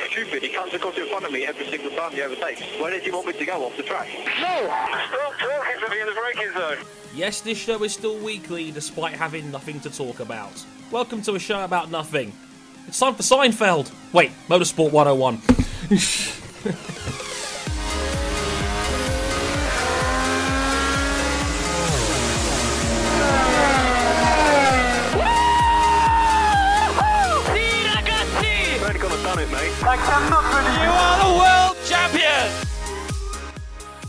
so stupid. He comes across in front of me every single time he overtakes. Where did you want me to go off the track? No! Stop talking to me in the braking zone. Yes, this show is still weekly despite having nothing to talk about. Welcome to a show about nothing. It's time for Seinfeld. Wait, Motorsport 101. it, mate. You are the world champion!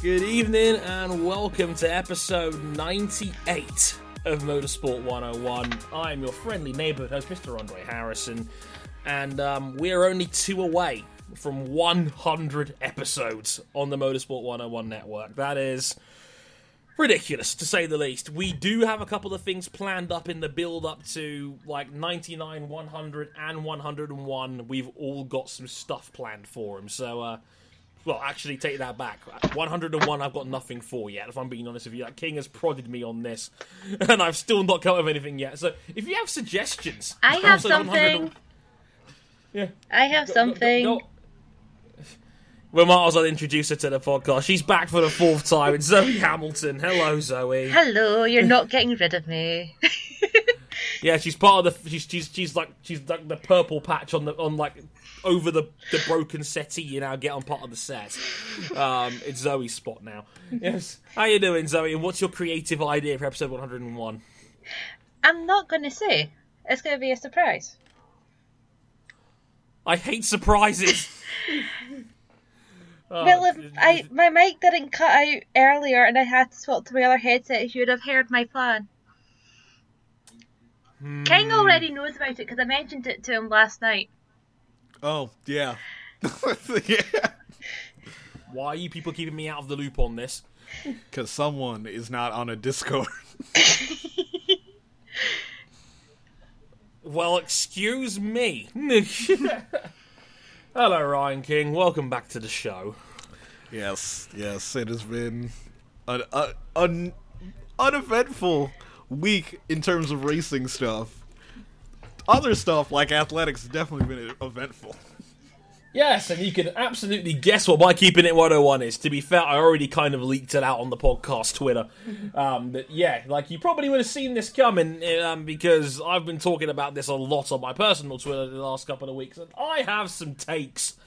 Good evening and welcome to episode 98 of Motorsport 101. I am your friendly neighborhood host, Mr. Andre Harrison, and um, we are only two away from 100 episodes on the Motorsport 101 network. That is ridiculous to say the least. We do have a couple of things planned up in the build up to like 99, 100, and 101. We've all got some stuff planned for them. So, uh, well, actually, take that back. 101, I've got nothing for yet. If I'm being honest with you, like, King has prodded me on this, and I've still not come up with anything yet. So, if you have suggestions, I have for the 100 something. Yeah. I have Go- something. go- go- We might as well introduce her to the podcast. She's back for the fourth time. It's Zoe Hamilton. Hello, Zoe. Hello, you're not getting rid of me. Yeah, she's part of the. She's she's she's like she's like the purple patch on the on like over the the broken settee. You now get on part of the set. Um, it's Zoe's spot now. Yes. How you doing, Zoe? And what's your creative idea for episode one hundred and one? I'm not going to say. It's going to be a surprise. I hate surprises. Oh, well, if I my mic didn't cut out earlier and I had to swap to my other headset, you would have heard my plan. King hmm. already knows about it because I mentioned it to him last night. Oh, yeah. yeah. why are you people keeping me out of the loop on this? Because someone is not on a Discord. Well, excuse me. Hello, Ryan King. Welcome back to the show. yes, yes. It has been an, uneventful week in terms of racing stuff. Other stuff, like athletics, definitely been eventful. Yes, and you can absolutely guess what my keeping it 101 is. To be fair, I already kind of leaked it out on the podcast Twitter. Um, but yeah, like you probably would have seen this coming um, because I've been talking about this a lot on my personal Twitter the last couple of weeks, and I have some takes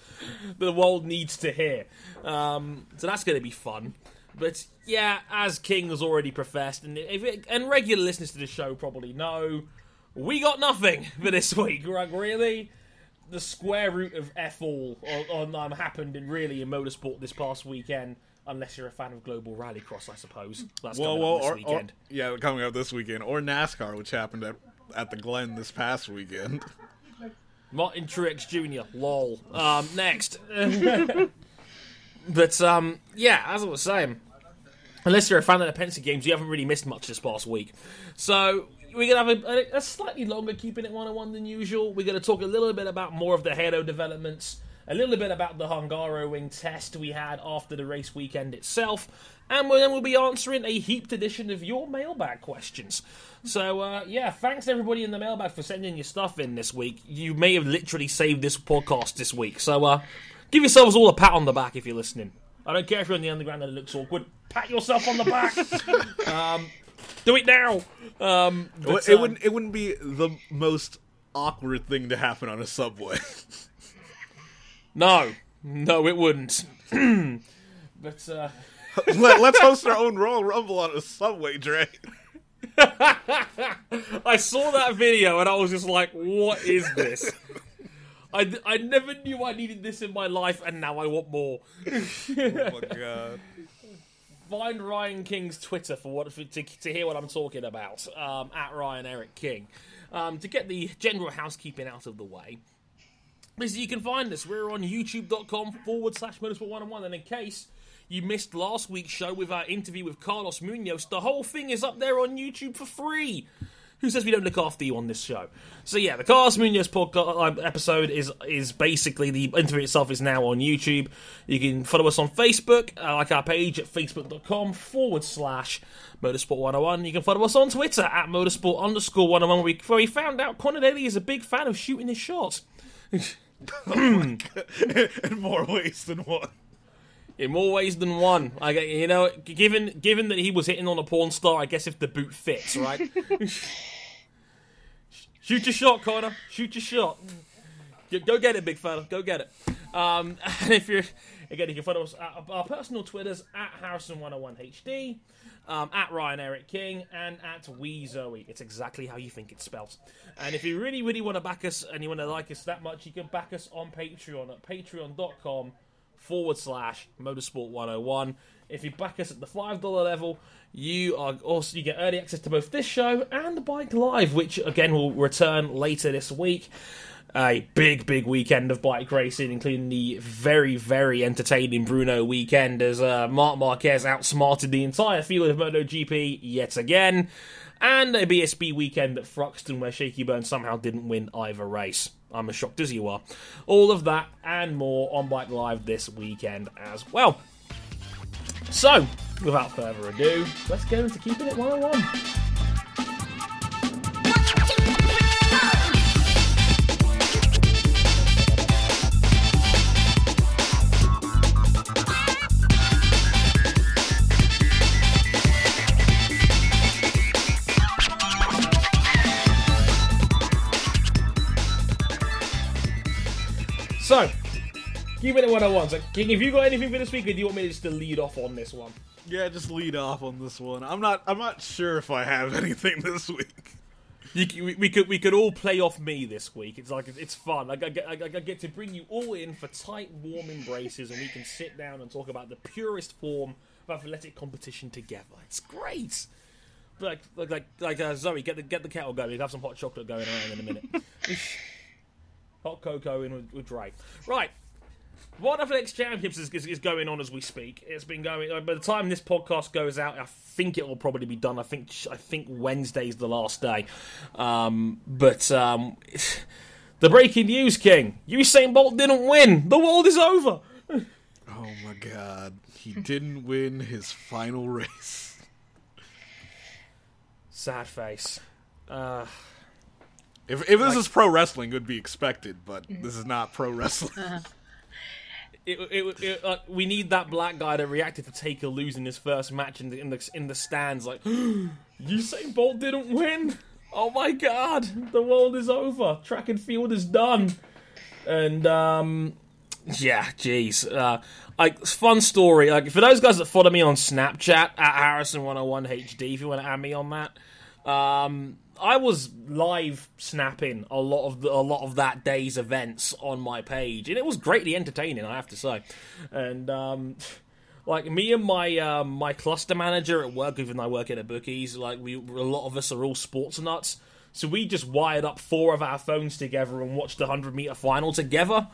that the world needs to hear. Um, so that's going to be fun. But yeah, as King has already professed, and if it, and regular listeners to the show probably know, we got nothing for this week. Like really, the square root of F all on, on um, happened in really in motorsport this past weekend. Unless you're a fan of Global Rallycross, I suppose. That's Well, coming well, up this or, or, yeah, coming up this weekend, or NASCAR, which happened at at the Glen this past weekend. Martin Truex Jr. Lol. Um, next. but um, yeah, as I was saying, unless you're a fan of the Penske games, you haven't really missed much this past week. So we're gonna have a, a slightly longer keeping it 101 than usual. We're gonna talk a little bit about more of the Halo developments, a little bit about the Hungaroring test we had after the race weekend itself, and then we'll be answering a heaped edition of your mailbag questions. So uh, yeah, thanks everybody in the mailbag for sending your stuff in this week. You may have literally saved this podcast this week. So uh, give yourselves all a pat on the back if you're listening. I don't care if you're in the underground and it looks awkward. Pat yourself on the back. um, do it now. Um, but, it um, wouldn't it wouldn't be the most awkward thing to happen on a subway. No, no, it wouldn't. but uh, Let, let's host our own Royal Rumble on a subway, Dre. I saw that video and I was just like, "What is this?" I, I never knew I needed this in my life, and now I want more. Oh my god. Find Ryan King's Twitter for what for, to, to hear what I'm talking about um, at Ryan Eric King. Um, to get the general housekeeping out of the way, is you can find us. We're on YouTube.com forward slash Motorsport One and One, and in case you missed last week's show with our interview with Carlos Munoz, the whole thing is up there on YouTube for free. Who says we don't look after you on this show? So yeah, the Carlos Munoz podcast episode is is basically the interview itself is now on YouTube. You can follow us on Facebook, uh, like our page at facebook.com forward slash Motorsport 101. You can follow us on Twitter at Motorsport underscore 101, where we, found out Conor Daly is a big fan of shooting his shot. in more ways than one. In more ways than one. I you know, given given that he was hitting on a porn star, I guess if the boot fits, right? Shoot your shot, Conor. Shoot your shot. Go- get it, big fella. Go get it. Um, and if you're again, you can follow us at our personal Twitters at Harrison101HD, um, at Ryan Eric King, and at Wee Zoe. It's exactly how you think it's spelled. And if you really, really want to back us and you want to like us that much, you can back us on Patreon at patreon.com forward slash motorsport 101 if you back us at the five dollar level you are also you get early access to both this show and the bike live which again will return later this week. A big big weekend of bike racing including the very very entertaining Brno weekend as uh, Marc Marquez outsmarted the entire field of MotoGP yet again. And a BSB weekend at Thruxton where Shakey Byrne somehow didn't win either race. I'm as shocked as you are. All of that and more on Bike Live this weekend as well. So, without further ado, let's go into Keeping It 101. So, Keeping It 101. So, King, if you got anything for this week or do you want me just to lead off on this one? Yeah, just lead off on this one. I'm not. I'm not sure if I have anything this week. You, we, we could we could all play off me this week. It's like it's fun. Like I get I, I get to bring you all in for tight, warm embraces, and we can sit down and talk about the purest form of athletic competition together. It's great. But like like like, like uh, Zoe, get the get the kettle going. We'll have some hot chocolate going around in a minute. hot cocoa in with, with Dre. Right. What Athletics Championships is, is, is going on as we speak. It's been going. uh, By the time this podcast goes out, I think it will probably be done. I think I think Wednesday's the last day. Um, but um, the breaking news, King: Usain Bolt didn't win. The world is over. Oh my god, he didn't win his final race. Sad face. Uh, If if this is pro wrestling, it would be expected, but this is not pro wrestling. it, it, it, uh, we need that black guy that reacted to Taker losing his first match in the in the, in the stands. Like, Usain Bolt didn't win. Oh my god, the world is over. Track and field is done. And um, yeah, jeez. Uh, like fun story. Like for those guys that follow me on Snapchat at Harrison101HD, if you want to add me on that. Um, I was live snapping a lot of the, a lot of that day's events on my page, and it was greatly entertaining, I have to say. And um, like me and my um, my cluster manager at work, even I work at a bookies, like we a lot of us are all sports nuts, so we just wired up four of our phones together and watched the hundred meter final together,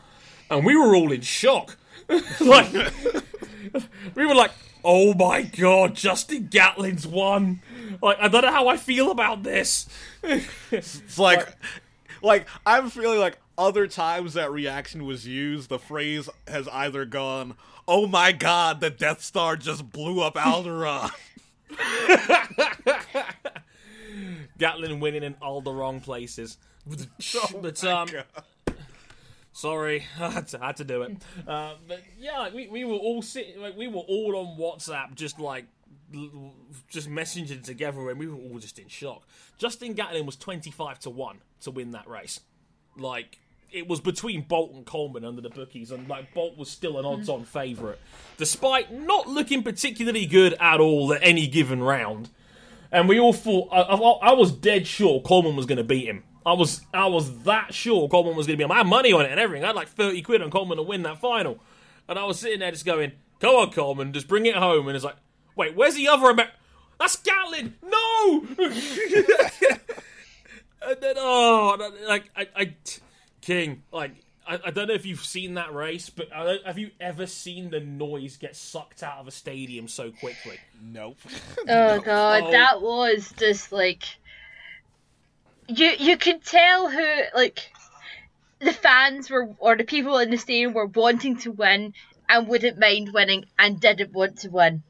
and we were all in shock. like we were like, "Oh my god, Justin Gatlin's won!" Like I don't know how I feel about this. It's like, like I'm feeling like other times that reaction was used, the phrase has either gone, "Oh my God, the Death Star just blew up Alderaan." Gatlin winning in all the wrong places. but my um. Sorry, I had to, had to do it. Uh, but yeah, like, we we were all sitting, like we were all on WhatsApp, just like just messaging together, and we were all just in shock. Justin Gatlin was twenty five to one to win that race. Like it was between Bolt and Coleman under the bookies, and like Bolt was still an odds-on favourite, despite not looking particularly good at all at any given round. And we all thought I, I, I was dead sure Coleman was going to beat him. I was I was that sure Coleman was going to be. him. I had money on it and everything. I had like thirty quid on Coleman to win that final, and I was sitting there just going, "Go on, Coleman, just bring it home." And it's like, "Wait, where's the other Amer? That's Gatlin! No!" and then oh, like I, I King, like I, I don't know if you've seen that race, but I don't, have you ever seen the noise get sucked out of a stadium so quickly? Nope. Oh god, Oh. that was just like you you could tell who like the fans were or the people in the stadium were wanting to win and wouldn't mind winning and didn't want to win.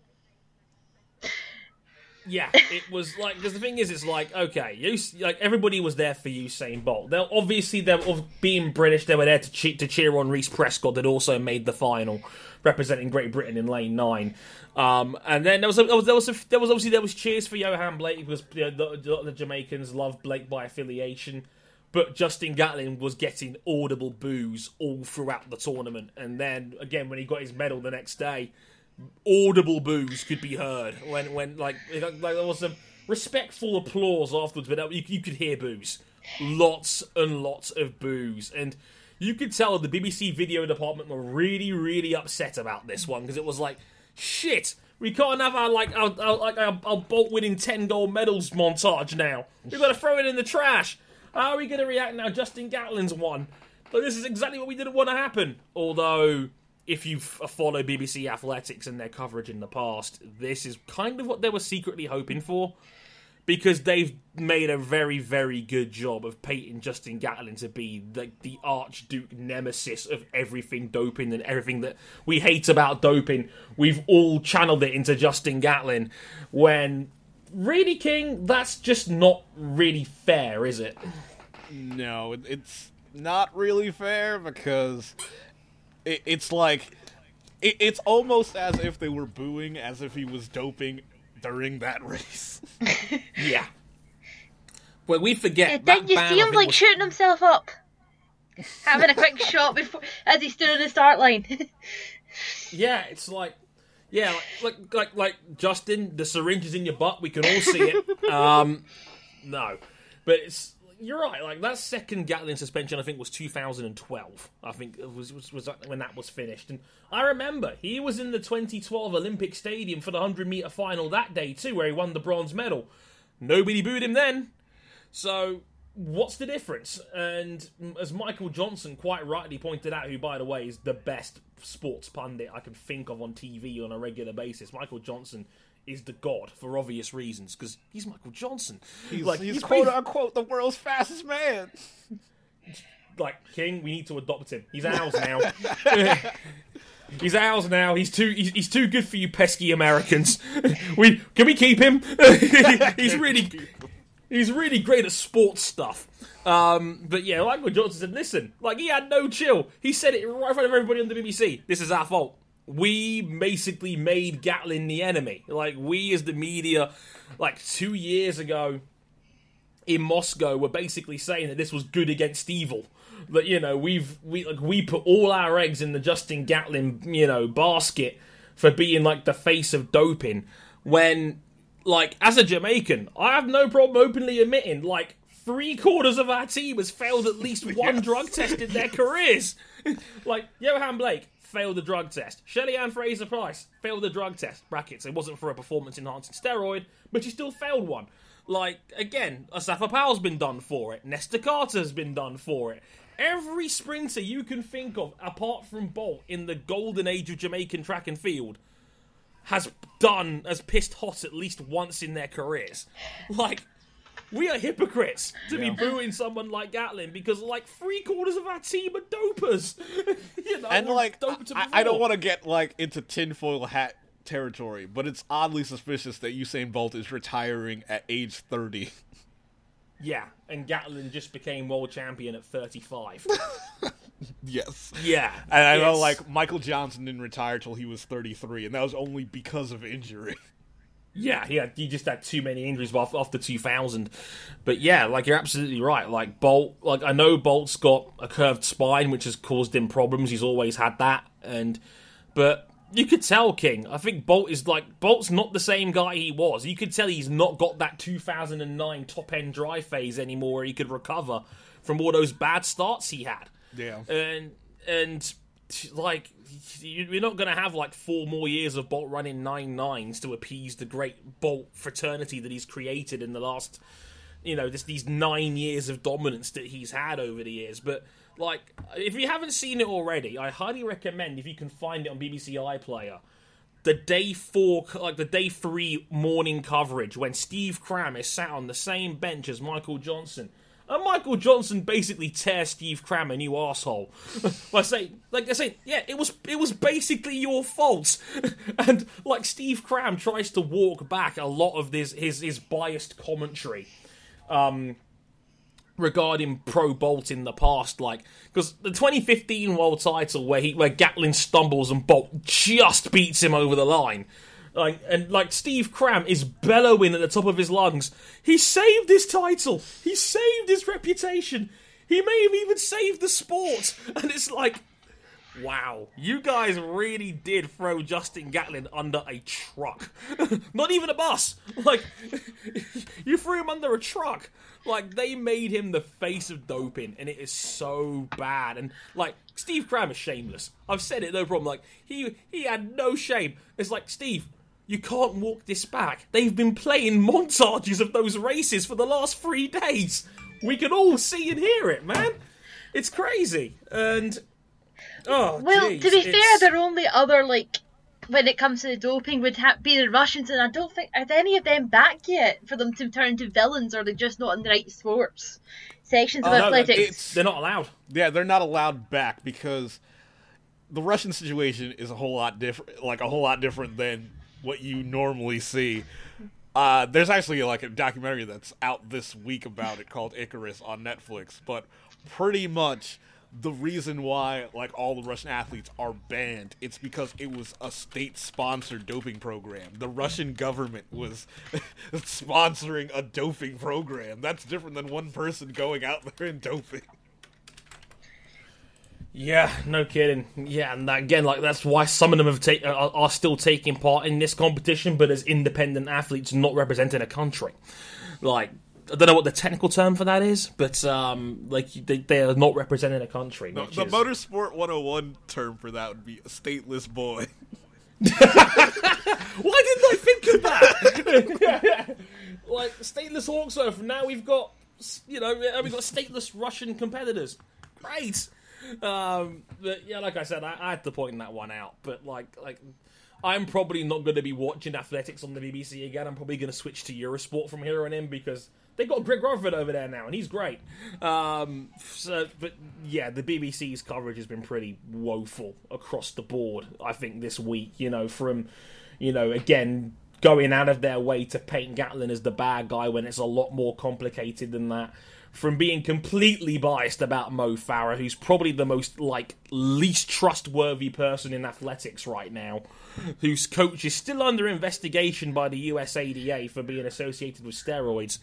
Yeah, it was like because the thing is, it's like okay, you like everybody was there for Usain Bolt. They're obviously they're being British, they were there to cheat to cheer on Reece Prescod that also made the final, representing Great Britain in lane nine. Um, and then there was, a, there was there was a, there was obviously there was cheers for Yohan Blake because you know, the, the Jamaicans love Blake by affiliation. But Justin Gatlin was getting audible boos all throughout the tournament, and then again when he got his medal the next day, audible boos could be heard when when like like there was some respectful applause afterwards, but you, you could hear boos, lots and lots of boos, and you could tell the BBC video department were really really upset about this one because it was like shit. We can't have our like our, our like our, our bolt winning ten gold medals montage now. We've got to throw it in the trash. How are we going to react now? Justin Gatlin's won. But this is exactly what we didn't want to happen. Although if you've followed BBC Athletics and their coverage in the past, this is kind of what they were secretly hoping for. Because they've made a very, very good job of painting Justin Gatlin to be like the, the Archduke nemesis of everything doping and everything that we hate about doping. We've all channeled it into Justin Gatlin when really, King, that's just not really fair, is it? No, it's not really fair because it, it's like it, it's almost as if they were booing as if he was doping during that race. Yeah. Well, we forget. Yeah, that didn't you see him like was- shooting himself up, having a quick shot before as he stood on the start line? Yeah, it's like, yeah, like, like, like, like Justin, the syringe is in your butt. We can all see it. um, no, but it's you're right. Like that second Gatlin suspension, I think was 2012. I think it was was, was when that was finished, and I remember he was in the 2012 Olympic Stadium for the 100 meter final that day too, where he won the bronze medal. Nobody booed him then. So what's the difference? And as Michael Johnson quite rightly pointed out, who by the way is the best sports pundit I can think of on TV on a regular basis, Michael Johnson is the god for obvious reasons because he's Michael Johnson. He's, like he's he's quote basi- unquote the world's fastest man. like King, we need to adopt him. He's ours now. he's ours now. He's too he's, he's too good for you pesky Americans. we can we keep him? he's really he's really great at sports stuff. Um, but yeah, Michael Johnson said, "Listen, like he had no chill. He said it right in front of everybody on the BBC. This is our fault. We basically made Gatlin the enemy. Like we, as the media, like two years ago." in Moscow were basically saying that this was good against evil. That you know we've we like we put all our eggs in the Justin Gatlin you know basket for being like the face of doping. When like as a Jamaican, I have no problem openly admitting like three quarters of our team has failed at least one Yes. drug test in their careers. like Yohan Blake failed the drug test. Shelly Ann Fraser Pryce failed the drug test. Brackets. It wasn't for a performance enhancing steroid, but she still failed one. Like again, Asafa Powell's been done for it. Nesta Carter's been done for it. Every sprinter you can think of, apart from Bolt, in the golden age of Jamaican track and field, has done, has pissed hot at least once in their careers. Like, we are hypocrites to be booing someone like Gatlin because, like, three quarters of our team are dopers. you know, And like, I, I don't want to get like into tinfoil hat territory, but it's oddly suspicious that Usain Bolt is retiring at age thirty. Yeah, and Gatlin just became world champion at 35. Yes. yeah. And I know, like, Michael Johnson didn't retire till he was 33, and that was only because of injury. Yeah, he had, he just had too many injuries off after 2000. But yeah, like you're absolutely right. Like Bolt, like I know Bolt's got a curved spine, which has caused him problems. He's always had that, and but you could tell King. I think Bolt is like Bolt's not the same guy he was. You could tell he's not got that 2009 top end drive phase anymore. Where he could recover from all those bad starts he had. Yeah. and and like you- you're not going to have like four more years of Bolt running nine nines to appease the great Bolt fraternity that he's created in the last, you know, this these nine years of dominance that he's had over the years. But like, if you haven't seen it already, I highly recommend if you can find it on BBC iPlayer. The day four, like the day three morning coverage when Steve Cram is sat on the same bench as Michael Johnson And Michael Johnson basically tears Steve Cram a new asshole by saying, like they say, yeah, it was it was basically your fault. and like Steve Cram tries to walk back a lot of this his his biased commentary. Um, regarding Pro Bolt in the past, like because the 2015 World Title where he where Gatlin stumbles and Bolt just beats him over the line. Like and like Steve Cram is bellowing at the top of his lungs. He saved his title. He saved his reputation. He may have even saved the sport. And it's like, wow, you guys really did throw Justin Gatlin under a truck. Not even a bus. Like you threw him under a truck. Like they made him the face of doping, and it is so bad. And like Steve Cram is shameless. I've said it, no problem. Like he he had no shame. It's like Steve, you can't walk this back. They've been playing montages of those races for the last three days. We can all see and hear it, man. It's crazy. And oh, Well, jeez, to be it's- fair, their only other like when it comes to the doping would ha- be the Russians, and I don't think are any of them back yet for them to turn into villains, or they're just not in the right sports sections of Oh, no, athletics. it's- they're not allowed. Yeah, they're not allowed back because the Russian situation is a whole lot different, like a whole lot different than what you normally see. Uh, there's actually like a documentary that's out this week about it called Icarus on Netflix, but pretty much the reason why like all the Russian athletes are banned it's because it was a state sponsored doping program. The Russian government was sponsoring a doping program. That's different than one person going out there and doping. Yeah, no kidding. Yeah, and that, again, like that's why some of them have ta- are, are still taking part in this competition, but as independent athletes, not representing a country. Like I don't know what the technical term for that is, but um, like they, they are not representing a country. The, which the is- Motorsport 101 term for that would be a stateless boy. Why didn't I think of that? like stateless Hawksworth. Now we've got, you know, we've got stateless Russian competitors. Great. Um, but yeah, like I said, I, I had to point that one out. But like, like, I'm probably not going to be watching athletics on the BBC again. I'm probably going to switch to Eurosport from here on in because they got Greg Rutherford over there now, and he's great. Um, so, but yeah, the BBC's coverage has been pretty woeful across the board. I think this week, you know, from you know, again going out of their way to paint Gatlin as the bad guy when it's a lot more complicated than that. From being completely biased about Mo Farah, who's probably the most like least trustworthy person in athletics right now, whose coach is still under investigation by the USADA for being associated with steroids.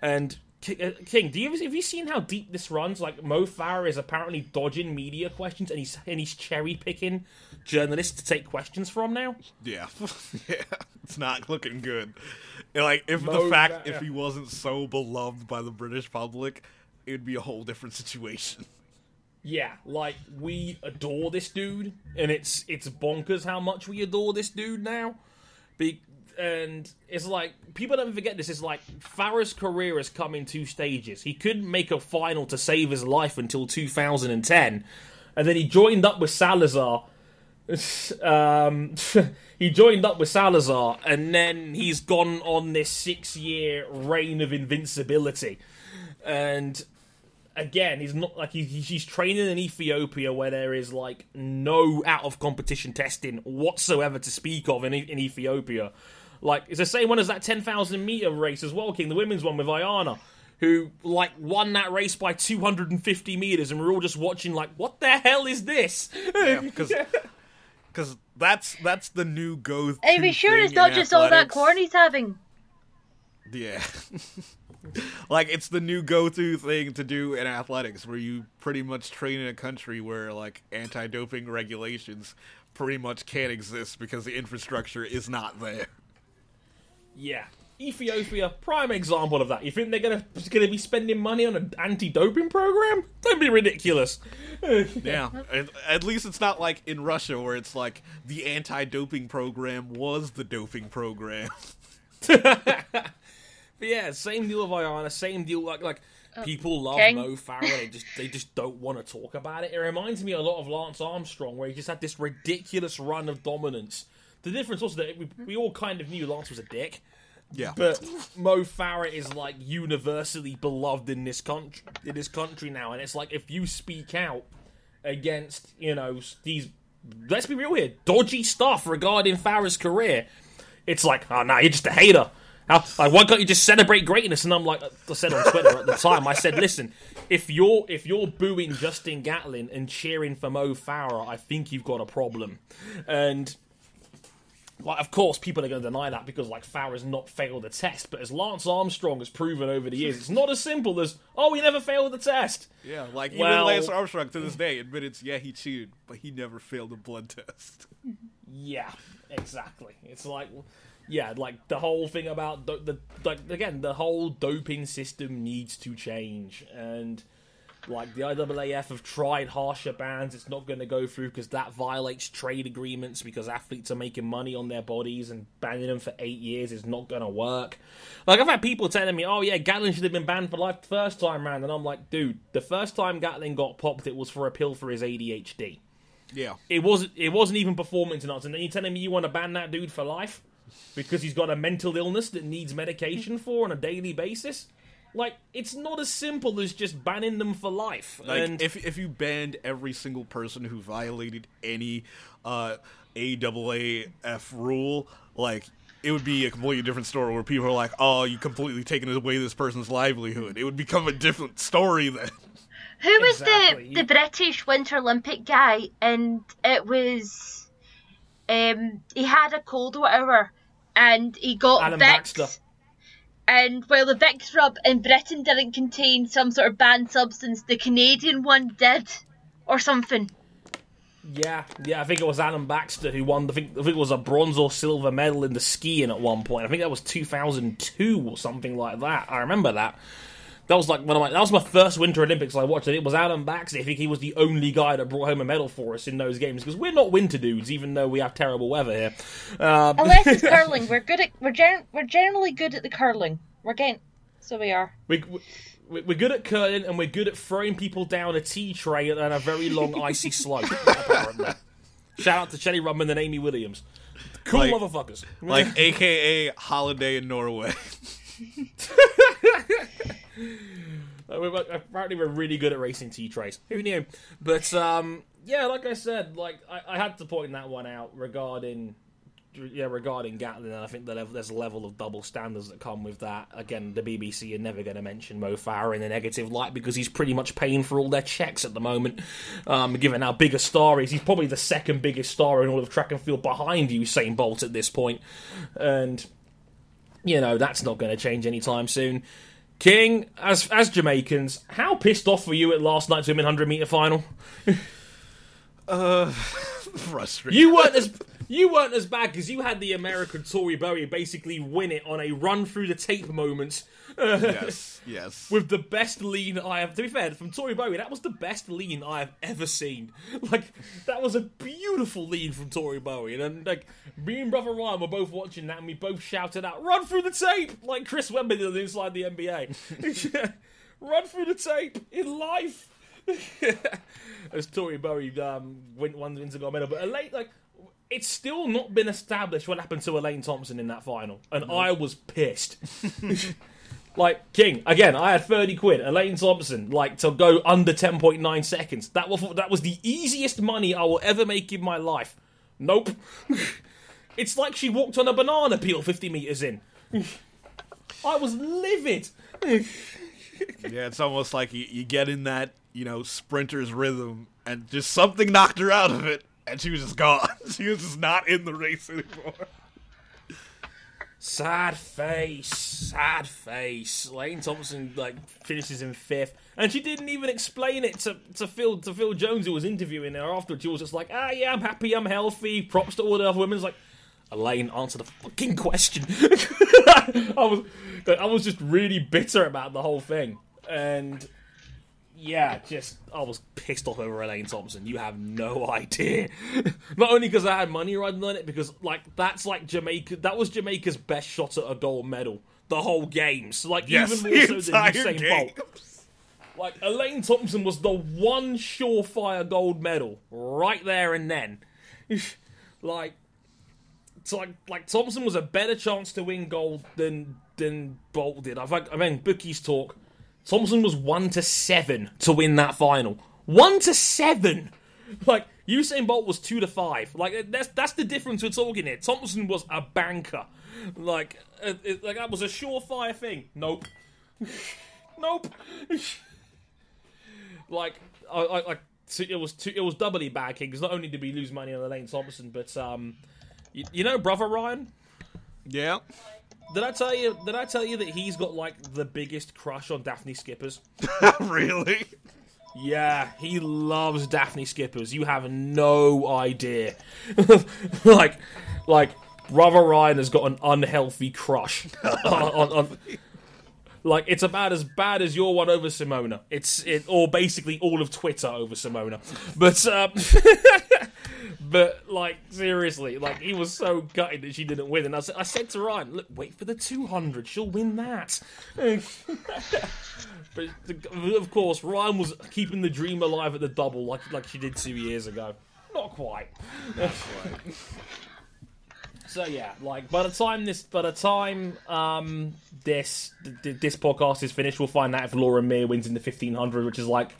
And Uh, King, do you have you seen how deep this runs? Like Mo Farah is apparently dodging media questions, and he's and he's cherry picking journalists to take questions from now. Yeah, yeah, it's not looking good. Like if Mo the fact Farah. if he wasn't so beloved by the British public, it would be a whole different situation. Yeah, like we adore this dude, and it's it's bonkers how much we adore this dude now. Be- and it's like people don't forget this. It's like Farah's career has come in two stages. He couldn't make a final to save his life until 2010, and then he joined up with Salazar. Um, he joined up with Salazar, and then he's gone on this six-year reign of invincibility, and again, he's not like he's, he's training in Ethiopia where there is like no out of competition testing whatsoever to speak of in, in Ethiopia. Like it's the same one as that ten thousand meter race as well, King, the women's one with Ayana, who like won that race by two hundred and fifty meters, and we're all just watching like, what the hell is this? because because that's that's the new go. Are you sure it's not just all that corn he's having? Yeah. like it's the new go-to thing to do in athletics where you pretty much train in a country where like anti-doping regulations pretty much can't exist because the infrastructure is not there. Yeah. Ethiopia, prime example of that. You think they're gonna gonna be spending money on an anti-doping program? Don't be ridiculous. Yeah. at, at least it's not like in Russia where it's like the anti-doping program was the doping program. But yeah, same deal with Ayana, same deal like like uh, people love King? Mo Farah, they just they just don't want to talk about it. It reminds me a lot of Lance Armstrong, where he just had this ridiculous run of dominance. The difference was that we, we all kind of knew Lance was a dick, Yeah. But Mo Farah is like universally beloved in this country, in this country now, and it's like if you speak out against, you know, these, let's be real here, dodgy stuff regarding Farah's career, it's like, ah, oh no, you're just a hater. How, like, why can't you just celebrate greatness? And I'm like, I said on Twitter at the time, I said, listen, if you're if you're booing Justin Gatlin and cheering for Mo Farah, I think you've got a problem. And like, of course, people are going to deny that because like Farah's not failed the test. But as Lance Armstrong has proven over the years, it's not as simple as oh, he never failed the test. Yeah, like Well- even Lance Armstrong to this day admitted, yeah, he cheated, but he never failed a blood test. Yeah, exactly. It's like, yeah, like the whole thing about do- the like again, the whole doping system needs to change, and like the IAAF have tried harsher bans. It's not going to go through because that violates trade agreements because athletes are making money on their bodies, and banning them for eight years is not going to work. Like I've had people telling me, "Oh yeah, Gatlin should have been banned for life the first time round," and I'm like, dude, the first time Gatlin got popped, it was for a pill for his ADHD Yeah. it wasn't it wasn't even performance enhancing. And then you're telling me you want to ban that dude for life because he's got a mental illness that needs medication for on a daily basis? Like it's not as simple as just banning them for life. Like and if if you banned every single person who violated any uh AAAF rule, like it would be a completely different story where people are like, "Oh, you completely taken away this person's livelihood." It would become a different story then. Who was Exactly. the the British Winter Olympic guy? And it was, um, he had a cold or whatever, and he got Alan Vicks. Baxter. And while the Vicks rub in Britain didn't contain some sort of banned substance, the Canadian one did, or something. yeah, yeah, I think it was Alain Baxter who won. I think, I think it was a bronze or silver medal in the skiing at one point. I think that was 2002 or something like that. I remember that. That was like one of my. That was my first Winter Olympics I watched, and it was Alain Baxter. I think he was the only guy that brought home a medal for us in those games because we're not winter dudes, even though we have terrible weather here. Um, Unless it's curling, we're good at we're gen- we're generally good at the curling. We're getting so we are. we, we, we're good at curling, and we're good at throwing people down a tea tray and a very long icy slope. apparently. Shout out to Shelley Rudman and Amy Williams. Cool Like- motherfuckers. Like AKA Holiday in Norway. Apparently, we're really good at racing tea trays. Who knew? But um, yeah, like I said, like I, I had to point that one out regarding yeah regarding Gatlin. I think the level, there's a level of double standards that come with that. Again, the BBC are never going to mention Mo Farah in a negative light because he's pretty much paying for all their checks at the moment. Um, given how big a star he is, he's probably the second biggest star in all of track and field behind Usain Bolt at this point, and you know that's not going to change anytime soon. King, as as Jamaicans, how pissed off were you at last night's women hundred meter final? Uh, frustrating. You weren't as you weren't as bad because you had the American Tori Bowie basically win it on a run through the tape moment yes, yes. with the best lean I have. To be fair, from Tori Bowie, that was the best lean I have ever seen. Like that was a beautiful lean from Tori Bowie, and then like me and brother Ryan were both watching that, and we both shouted out, "Run through the tape!" like Chris Webber did inside the NBA. Run through the tape in life. As Tori Bowie um, went one into gold medal, but a late like, it's still not been established what happened to Elaine Thompson in that final, and I was pissed. Like King again, I had thirty quid. Elaine Thompson, like to go under ten point nine seconds. That was that was the easiest money I will ever make in my life. Nope. it's like she walked on a banana peel fifty meters in. I was livid. Yeah, it's almost like you, you get in that, you know, sprinter's rhythm and just something knocked her out of it and she was just gone. She was just not in the race anymore. Sad face, sad face. Lane Thompson like finishes in fifth, and she didn't even explain it to, to Phil to Phil Jones who was interviewing her afterwards. She was just like, "Ah, yeah, I'm happy, I'm healthy. Props to all the other women." It's like, Elaine, answer the fucking question. I was, I was just really bitter about the whole thing, and yeah, just I was pissed off over Elaine Thompson. You have no idea. Not only because I had money riding on it, because like that's like Jamaica. That was Jamaica's best shot at a gold medal the whole games. Like Yes, even more so than Usain game. Bolt. Like Elaine Thompson was the one surefire gold medal right there and then. like so like like Thompson was a better chance to win gold than than Bolt did. I've I mean bookies talk. Thompson was one to seven to win that final. One to seven. Like Usain Bolt was two to five. Like that's that's the difference we're talking here. Thompson was a banker. Like it, like that was a surefire thing. Nope. nope. like I, I like it was two, it was doubly banking because not only did we lose money on Elaine Thompson, but um, you, you know, brother Ryan. Yeah. Did I tell you? Did I tell you that he's got like the biggest crush on Dafne Schippers? really? Yeah, he loves Dafne Schippers. You have no idea. like, like brother Ryan has got an unhealthy crush on, on, on- Like it's about as bad as your one over Simona. It's it, or basically all of Twitter over Simona. But um, but like seriously, like he was so gutted that she didn't win. And I said, I said to Ryan, look, wait for the two hundred. She'll win that. But of course, Ryan was keeping the dream alive at the double, like like she did two years ago. Not quite. so yeah, like by the time this, by the time um this th- this podcast is finished, we'll find out if Laura Muir wins in the fifteen hundred, which is like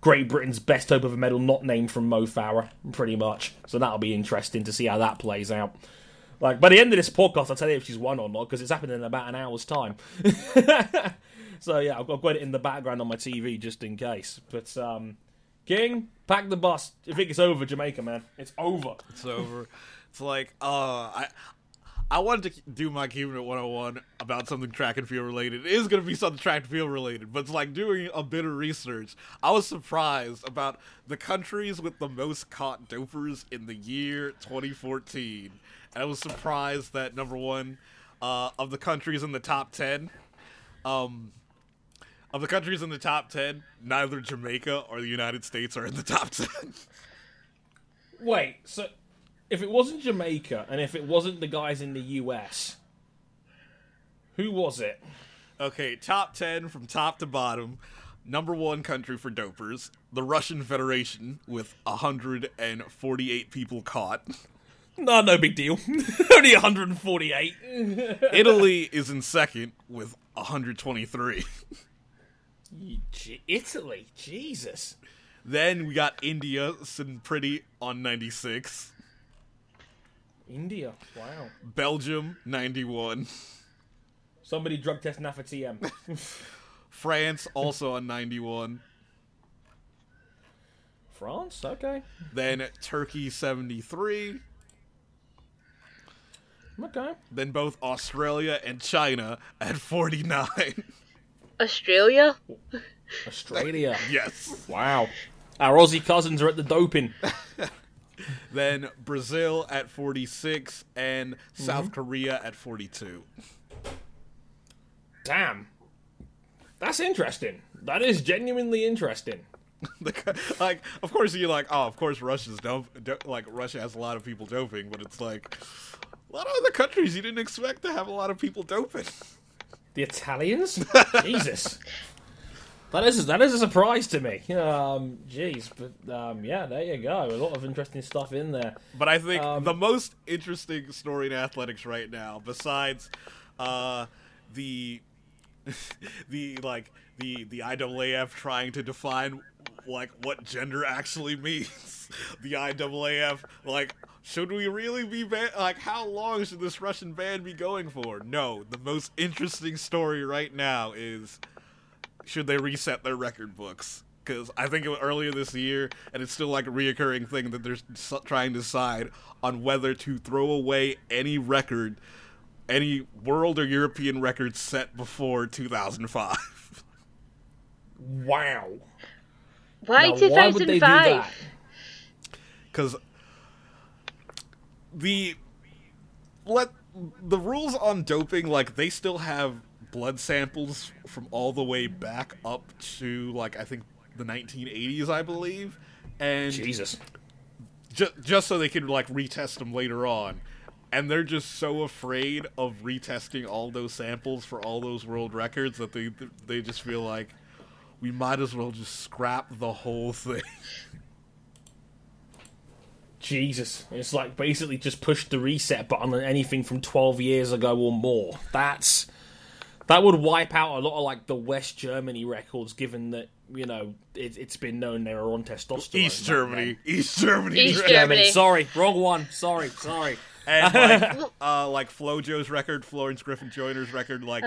Great Britain's best hope of a medal, not named from Mo Farah, pretty much. So that'll be interesting to see how that plays out. Like by the end of this podcast, I'll tell you if she's won or not because it's happening in about an hour's time. so yeah, I've got, it in the background on my TV just in case. But um, King, pack the bus. You think it's over, Jamaica, man? It's over. It's over. It's like, uh, I. I wanted to do my It 101 about something track and field related. It is going to be something track and field related, but it's like doing a bit of research. I was surprised about the countries with the most caught dopers in the year 2014. And I was surprised that number one, uh, of the countries in the top 10, um, of the countries in the top 10, neither Jamaica or the United States are in the top 10. Wait, so if it wasn't Jamaica and if it wasn't the guys in the US, who was it? Okay, top 10 from top to bottom. Number one country for dopers, the Russian Federation, with 148 people caught. No, no big deal. Only 148. Italy is in second with 123. Italy, Jesus. Then we got India sitting pretty on 96. India, wow. Belgium, 91. Somebody drug test NAFA TM. France, also on 91. France, okay. Then Turkey, 73. Okay. Then both Australia and China at 49. Australia? Australia. yes. wow. Our Aussie cousins are at the doping. Then Brazil at 46 and Mm-hmm. South Korea at 42. Damn. That's interesting. That is genuinely interesting. Like, of course, you're like, oh, of course, Russia's dope. Do- like, Russia has a lot of people doping, but it's like a lot of other countries you didn't expect to have a lot of people doping. The Italians? Jesus. That is that is a surprise to me. Um, jeez, but um, yeah, there you go. A lot of interesting stuff in there. But I think Um, the most interesting story in athletics right now, besides uh, the the like the the IAAF trying to define like what gender actually means, the IAAF like should we really be ban- like how long should this Russian ban be going for? No, the most interesting story right now is should they reset their record books? Because I think it was earlier this year, and it's still like a reoccurring thing that they're trying to decide on whether to throw away any record, any world or European record set before 2005. Wow. Why Now, why would they do 2005? Because the let the rules on doping like they still have blood samples from all the way back up to like I think the 1980s, I believe, and Jesus. just just so they can like retest them later on. And they're just so afraid of retesting all those samples for all those world records that they they just feel like we might as well just scrap the whole thing. Jesus, it's like basically just push the reset button on anything from 12 years ago or more. That's that would wipe out a lot of like the West Germany records, given that you know it, it's been known they were on testosterone. East back Germany, East Germany, East. Germany. Germany. Sorry, wrong one. Sorry, sorry. and like, uh, like Flojo's record, Florence Griffith Joyner's record, like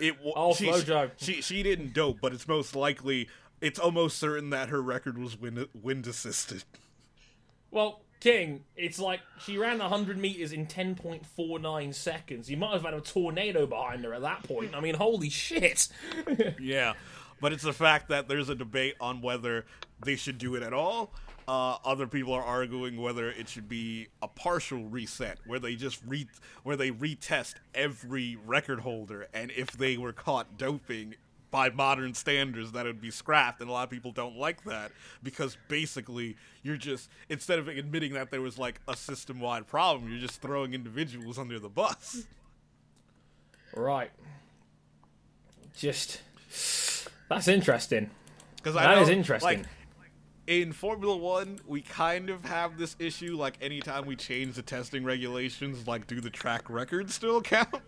it. wa- Oh, she, Flojo. She she didn't dope, but it's most likely, it's almost certain that her record was wind wind assisted. Well, King, it's like she ran 100 meters in 10.49 seconds. You might have had a tornado behind her at that point. I mean, holy shit. Yeah, but it's the fact that there's a debate on whether they should do it at all. Uh, other people are arguing whether it should be a partial reset, where they just re where they retest every record holder, and if they were caught doping by modern standards, that would be scrapped. And a lot of people don't like that because basically you're just instead of admitting that there was like a system wide problem, you're just throwing individuals under the bus. Right. Just. That's interesting. Because That is interesting. Like, in Formula One, we kind of have this issue. Like anytime we change the testing regulations, like do the track records still count?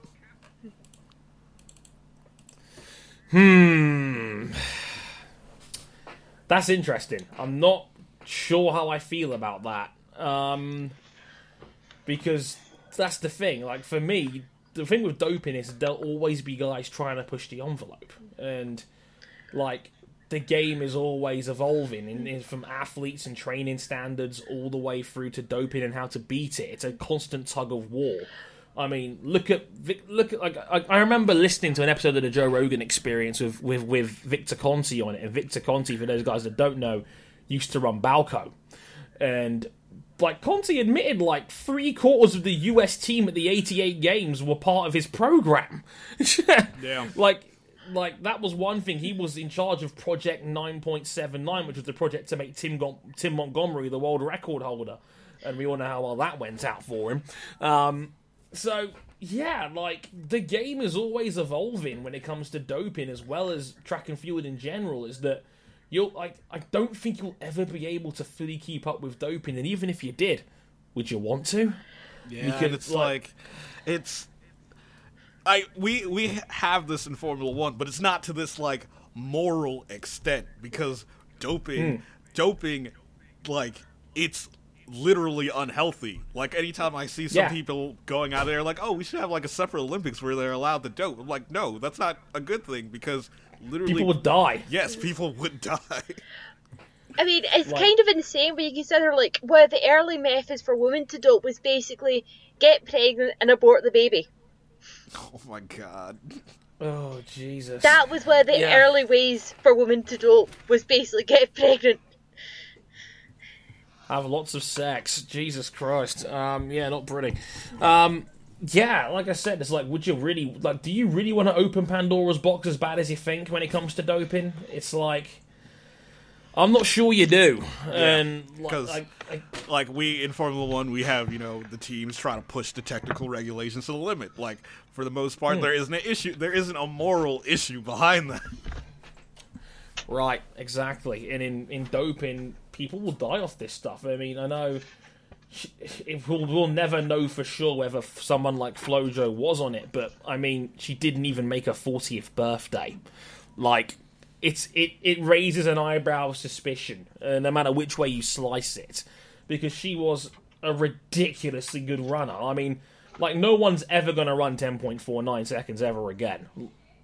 Hmm. That's interesting. I'm not sure how I feel about that. Um, because that's the thing. Like for me, the thing with doping is there'll always be guys trying to push the envelope, and like the game is always evolving, in, in, from athletes and training standards all the way through to doping and how to beat it. It's a constant tug of war. I mean, look at look at like I, I remember listening to an episode of the Joe Rogan Experience with with with Victor Conte on it, and Victor Conte, for those guys that don't know, used to run Balco, and like Conte admitted, like three quarters of the U.S. team at the '88 games were part of his program. Yeah. like like that was one thing. He was in charge of Project 9.79, which was the project to make Tim Gon- Tim Montgomery the world record holder, and we all know how well that went out for him. Um, so yeah, like the game is always evolving when it comes to doping as well as track and field in general. Is that you'll like I don't think you'll ever be able to fully keep up with doping, and even if you did, would you want to? Yeah, and it's like- like, it's. I we we have this in Formula One, but it's not to this like moral extent because doping, hmm. doping, like it's literally unhealthy. Like anytime I see some Yeah. people going out there like, oh, we should have like a separate Olympics where they're allowed to dope. I'm like, no, that's not a good thing because literally, People would die. yes, people would die. I mean, it's Like- kind of insane when you consider like where the early methods for women to dope was basically get pregnant and abort the baby. oh my god. Oh Jesus! That was where the Yeah. early ways for women to dope was basically get pregnant. Have lots of sex. Jesus Christ. Um, yeah, not pretty. Um, yeah, like I said, it's like, would you really like? Do you really want to open Pandora's box as bad as you think when it comes to doping? It's like, I'm not sure you do. and like, 'cause- like, like, like we in Formula One, we have you know the teams trying to push the technical regulations to the limit. Like for the most part, there isn't an issue. There isn't a moral issue behind that. Right, exactly. And in, in doping, people will die off this stuff. I mean, I know it will, we'll never know for sure whether someone like Flojo was on it, but I mean, she didn't even make her 40th birthday. Like, it's it, it raises an eyebrow of suspicion, uh, no matter which way you slice it, because she was a ridiculously good runner. I mean, like, no one's ever going to run 10.49 seconds ever again.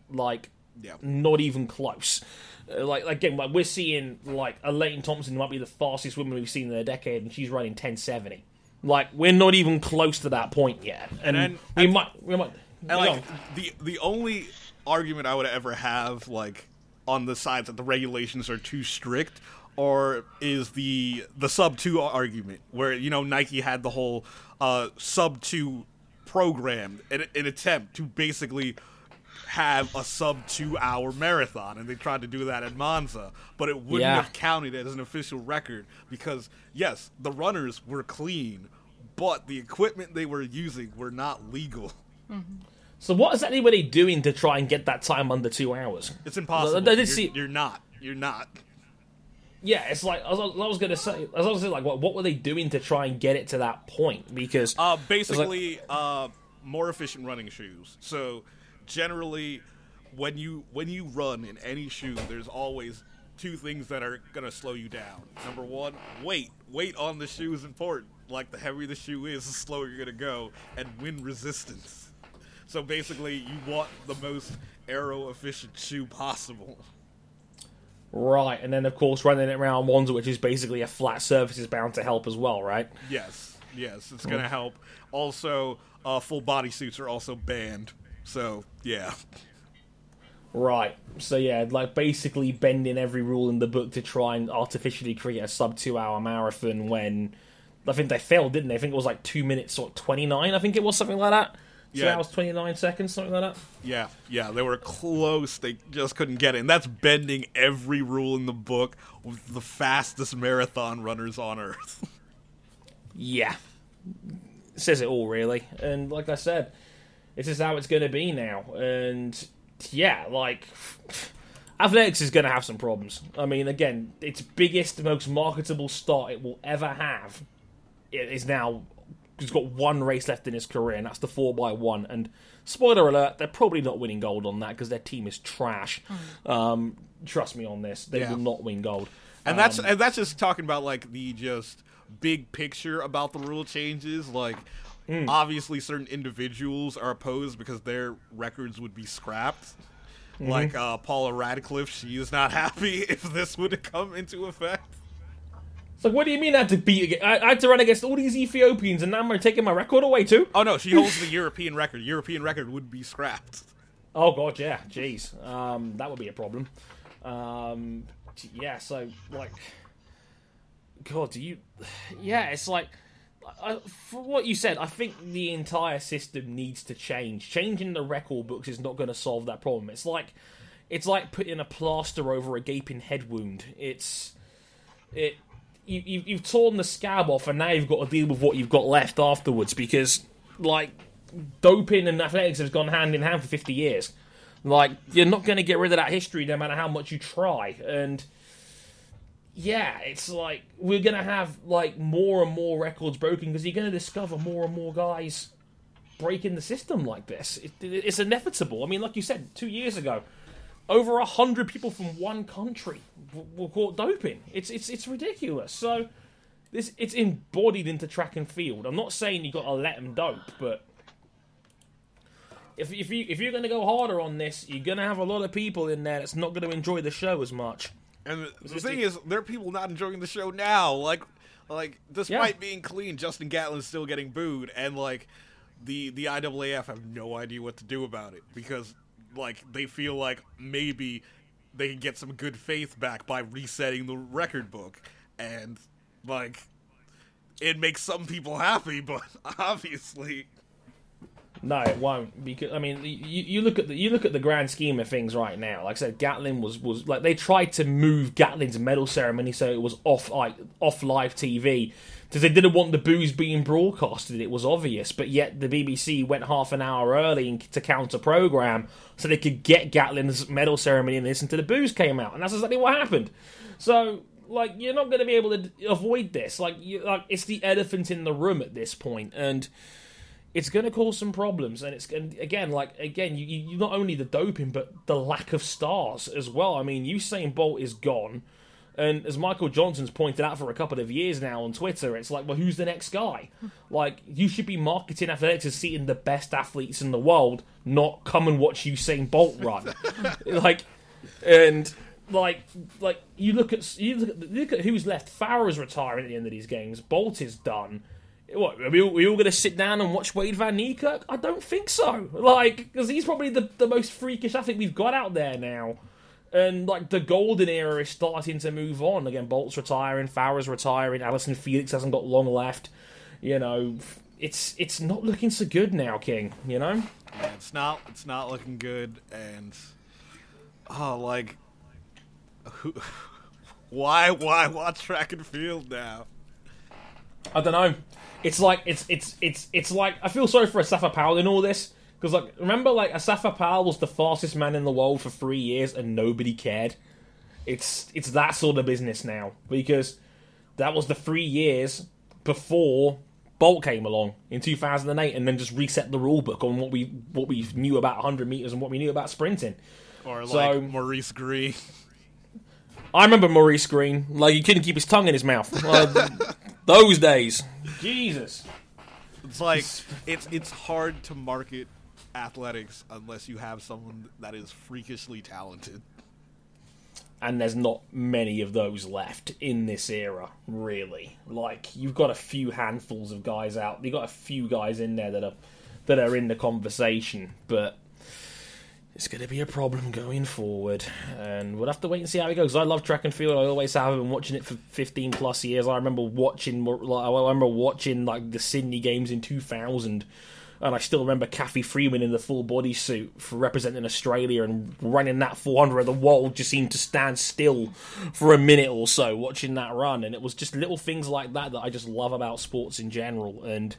Like, Yeah. not even close. Uh, like again, like we're seeing like Elaine Thompson might be the fastest woman we've seen in a decade, and she's running ten seventy. Like we're not even close to that point yet, and, then- we might we might. And like on. the the only argument I would ever have like on the side that the regulations are too strict or is the the sub 2 argument where you know Nike had the whole uh sub 2 program an, an attempt to basically have a sub 2 hour marathon and they tried to do that at Monza but it wouldn't Yeah. have counted as an official record because yes the runners were clean but the equipment they were using were not legal So what were they doing to try and get that time under two hours? It's impossible. I did you're, see- you're not. You're not. yeah, it's like I was, I was gonna say, I was gonna say like, what, what were they doing to try and get it to that point? Because Uh, basically, uh, more efficient running shoes. So, generally, when you when you run in any shoe, there's always two things that are gonna slow you down. Number one, weight. Weight on the shoe is important. Like the heavier the shoe is, the slower you're gonna go, and wind resistance. So basically, you want the most aero efficient shoe possible. right, and then of course running it around Monza, which is basically a flat surface, is bound to help as well, right? Yes, yes, it's gonna help. Also, uh, full body suits are also banned. So yeah. Right. So yeah, like basically bending every rule in the book to try and artificially create a sub two hour marathon when I think they failed, didn't they? I think it was like two minutes or twenty nine, I think it was something like that. Two Yeah. hours twenty nine seconds, something like that. Yeah, yeah, they were close. They just couldn't get it. And that's bending every rule in the book with the fastest marathon runners on earth. Yeah. says it all really. And like I said, this is how it's gonna be now. And yeah, like Athletics is gonna have some problems. I mean, again, its biggest, most marketable start it will ever have it is now he's got one race left in his career, and that's the four x one. And spoiler alert, they're probably not winning gold on that because their team is trash. Um, trust me on this, they Yeah. will not win gold. And that's and that's just talking about like the just big picture about the rule changes. Like obviously certain individuals are opposed because their records would be scrapped. Like uh, Paula Radcliffe, she is not happy if this would come into effect. So what do you mean I had to beat? I, I had to run against all these Ethiopians, and now I'm taking my record away too. Oh no, she holds the European record. European record would be scrapped. Oh god, yeah, jeez, um, that would be a problem. Um, yeah, so like, God, do you? Yeah, it's like, I, for what you said, I think the entire system needs to change. Changing the record books is not going to solve that problem. It's like, it's like putting a plaster over a gaping head wound. It's, it. You, you, you've torn the scab off, and now you've got to deal with what you've got left afterwards. Because, like, doping and athletics has gone hand in hand for 50 years. Like, you're not going to get rid of that history no matter how much you try. And yeah, it's like we're to have like more and more records broken because you're to discover more and more guys breaking the system like this. It, it- it's inevitable. I mean, like you said, two years ago, over a hundred people from one country w- were caught doping. It's it's it's ridiculous. So this it's embodied into track and field. I'm not saying you got to let them dope, but if if you if you're to go harder on this, you're to have a lot of people in there that's not to enjoy the show as much. And the, the thing is, there are people not enjoying the show now. Like, like despite Yeah. being clean, Justin Gatlin's still getting booed, and like the the IAAF have no idea what to do about it because like they feel like maybe they can get some good faith back by resetting the record book, and like it makes some people happy, but obviously. No, it won't because I mean you, you look at the you look at the grand scheme of things right now. Like I said, Gatlin was was like they tried to move Gatlin's medal ceremony so it was off like off live TV because they didn't want the booze being broadcasted. It was obvious, but yet the BBC went half an hour early to counter program so they could get Gatlin's medal ceremony and listen to the booze came out, and that's exactly what happened. So like you're not going to be able to avoid this. Like you like it's the elephant in the room at this point, and it's going to cause some problems and it's and again like again you, you not only the doping but the lack of stars as well. I mean usain bolt is gone and as michael johnson's pointed out for a couple of years now on twitter it's like well who's the next guy? Like you should be marketing athletics as seeing the best athletes in the world not come and watch usain bolt run. Like and like like you look at you look at, look at who's left. Farah's retiring at the end of these games. Bolt is done what are we, all- all going to sit down and watch Wayde Van Niekerk? I don't think so. Like, because he's probably the, the most freakish athlete we've got out there now. And like the golden era is starting to move on. Again, Bolt's retiring, Farah's retiring, Allyson Felix hasn't got long left. You know, it's it's not looking so good now, King. You know, Yeah, it's not it's not looking good and oh like who, why why watch track and field now I don't know. It's like it's it's it's it's like I feel sorry for Asafa Powell in all this because like remember like Asafa Powell was the fastest man in the world for three years and nobody cared. It's it's that sort of business now because that was the three years before Bolt came along in 2008, and then just reset the rule book on what we what we knew about 100 meters and what we knew about sprinting. Or like So- Maurice Greene. I remember Maurice Greene, like he couldn't keep his tongue in his mouth. Uh, those days, Jesus. It's like it's it's hard to market athletics unless you have someone that is freakishly talented. and there's not many of those left in this era, really. Like you've got a few handfuls of guys out. You've got a few guys in there that are that are in the conversation, but it's going to be a problem going forward, and we'll have to wait and see how it goes. I love track and field. I always have. I've been watching it for 15 plus years. I remember watching. Like, I remember watching like the Sydney games in 2000 and I still remember Cathy Freeman in the full body suit for representing Australia and running that 400. The world just seemed to stand still for a minute or so watching that run, and it was just little things like that that I just love about sports in general. And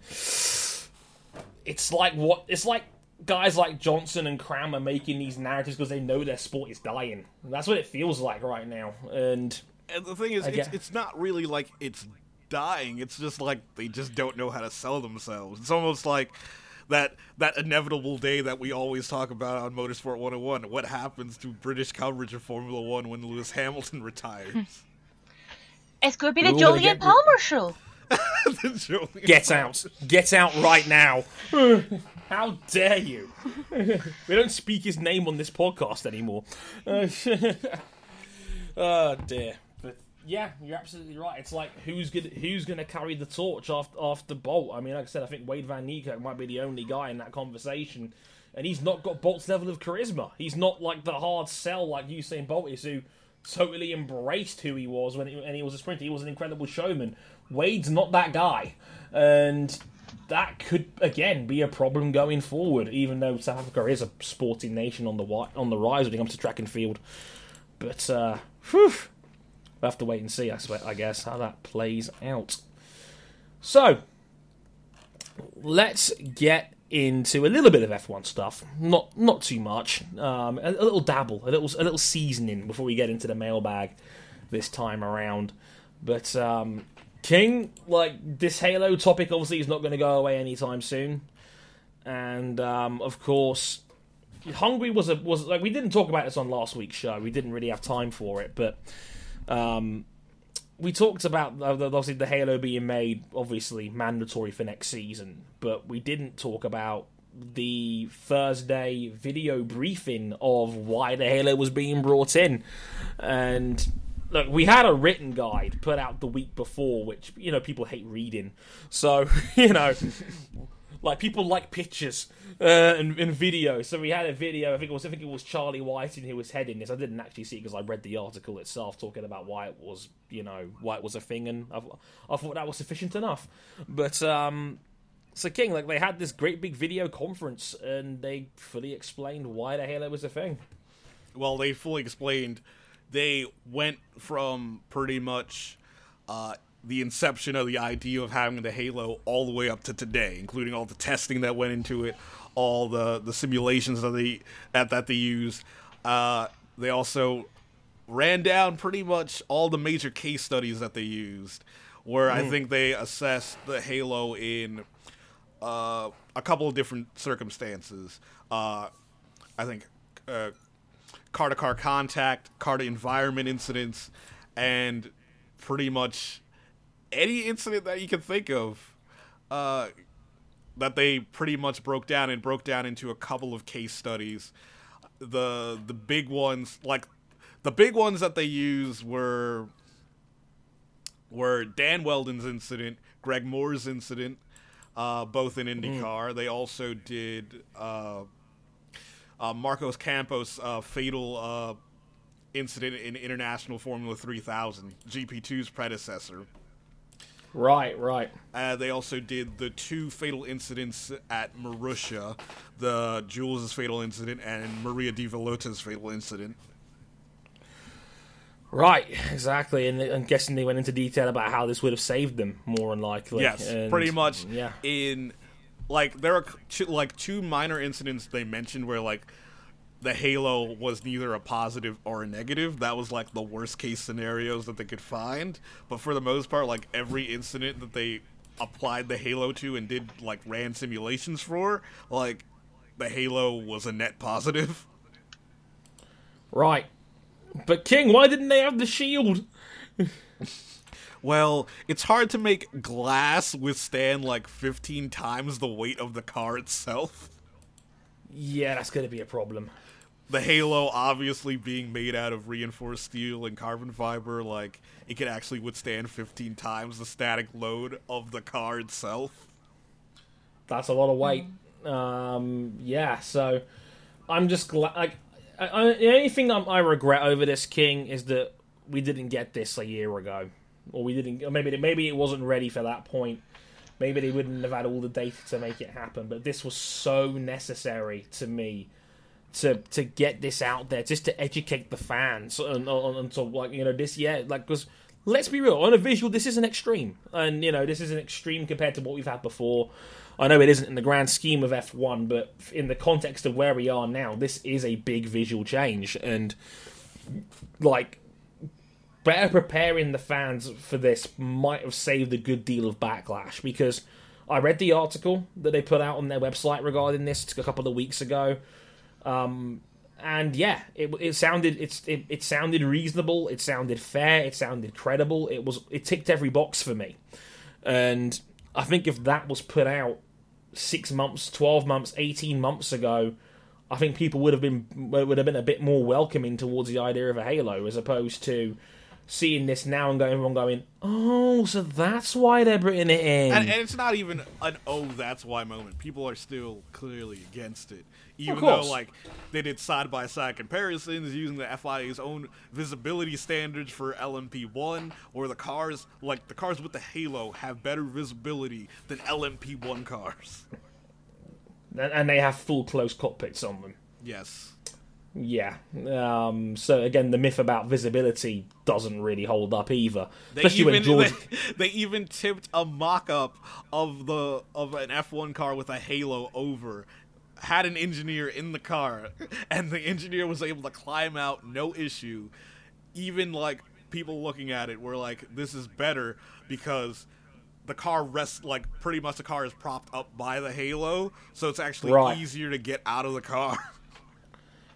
it's like what it's like guys like Johnson and Cram are making these narratives because they know their sport is dying. That's what it feels like right now. And And the thing is, I it's, it's not really like it's dying. It's just like they just don't know how to sell themselves. It's almost like that that inevitable day that we always talk about on Motorsport 101. What happens to British coverage of Formula One when Lewis Hamilton retires? It's going to be the Ooh, gonna Jolyon Palmer show. Get out. Get out right now. How dare you? we don't speak his name on this podcast anymore. Uh, oh dear. But yeah, you're absolutely right. It's like who's gonna who's gonna carry the torch after after Bolt? I mean, like I said, I think Wayde Van Niekerk might be the only guy in that conversation, and he's not got Bolt's level of charisma. He's not like the hard sell like Usain Bolt is, who totally embraced who he was when he, and he was a sprinter. He was an incredible showman. Wayde's not that guy, and that could again be a problem going forward. Even though South Africa is a sporting nation on the on the rise when it comes to track and field, but uh, whew, we'll have to wait and see. I swear, I guess how that plays out. So let's get into a little bit of F1 stuff. Not not too much. Um, a, a little dabble, a little a little seasoning before we get into the mailbag this time around. But um, King, like this Halo topic, obviously is not going to go away anytime soon. And um, of course, Hungary was a was like we didn't talk about this on last week's show. We didn't really have time for it, but um, we talked about obviously the Halo being made obviously mandatory for next season, but we didn't talk about the Thursday video briefing of why the Halo was being brought in. And look, we had a written guide put out the week before, which you know people hate reading, so you know. Like people like pictures uh, and, and video, so we had a video. I think it was I think it was Charlie Whiting who was heading this. I didn't actually see because I read the article itself talking about why it was you know why it was a thing, and I, I thought that was sufficient enough. But um, so King, like they had this great big video conference, and they fully explained why the Halo was a thing. well, they fully explained. They went from pretty much uh, the inception of the idea of having the Halo all the way up to today, including all the testing that went into it, all the the simulations that they that, that they used. Uh, they also ran down pretty much all the major case studies that they used, where I think they assessed the Halo in uh, a couple of different circumstances. Uh, I think uh, car to car contact, car to environment incidents, and pretty much any incident that you can think of uh, that they pretty much broke down and broke down into a couple of case studies. The the big ones like the big ones that they used were were Dan Wheldon's incident, Greg Moore's incident, uh, both in IndyCar. They also did uh, uh, Marcos Campos' uh, fatal uh, incident in International Formula 3000, GP2's predecessor. Right, right. Uh, they also did the two fatal incidents at Marussia, the Jules' fatal incident and Maria de Villota's fatal incident. Right, exactly, and I'm guessing they went into detail about how this would have saved them, more than likely. Yes, And, pretty much. Yeah, In like there are two, like two minor incidents they mentioned where like the Halo was neither a positive or a negative. That was like the worst case scenarios that they could find. But for the most part, like every incident that they applied the Halo to and did like ran simulations for, like the Halo was a net positive. Right. But King, why didn't they have the shield? Well, it's hard to make glass withstand like 15 times the weight of the car itself. Yeah, that's going to be a problem. The Halo obviously being made out of reinforced steel and carbon fiber, like it can actually withstand 15 times the static load of the car itself. That's a lot of weight. Um, yeah, so I'm just glad. Like, I, I, the only thing I regret over this King is that we didn't get this a year ago, or we didn't. Or maybe maybe it wasn't ready for that point. Maybe they wouldn't have had all the data to make it happen. But this was so necessary to me to to get this out there, just to educate the fans and, to like you know this yeah like because let's be real on a visual this is an extreme and you know this is an extreme compared to what we've had before. I know it isn't in the grand scheme of F1, but in the context of where we are now, this is a big visual change and like better preparing the fans for this might have saved a good deal of backlash because I read the article that they put out on their website regarding this a couple of weeks ago. Um, and yeah, it, it sounded it's it, it sounded reasonable. It sounded fair. It sounded credible. It was it ticked every box for me, and I think if that was put out six months, twelve months, eighteen months ago, I think people would have been would have been a bit more welcoming towards the idea of a Halo as opposed to seeing this now and going everyone going, oh, so that's why they're bringing it in. And, and it's not even an oh that's why moment. People are still clearly against it. Even though like they did side by side comparisons using the FIA's own visibility standards for LMP one or the cars like the cars with the Halo have better visibility than LMP one cars. and, and they have full close cockpits on them. Yes. Yeah. Um, so again, the myth about visibility doesn't really hold up either. They Especially when even George. they, they even tipped a mock-up of the of an F1 car with a halo over. Had an engineer in the car, and the engineer was able to climb out no issue. Even like people looking at it were like, "This is better because." The car rests like pretty much the car is propped up by the halo, so it's actually Right. easier to get out of the car.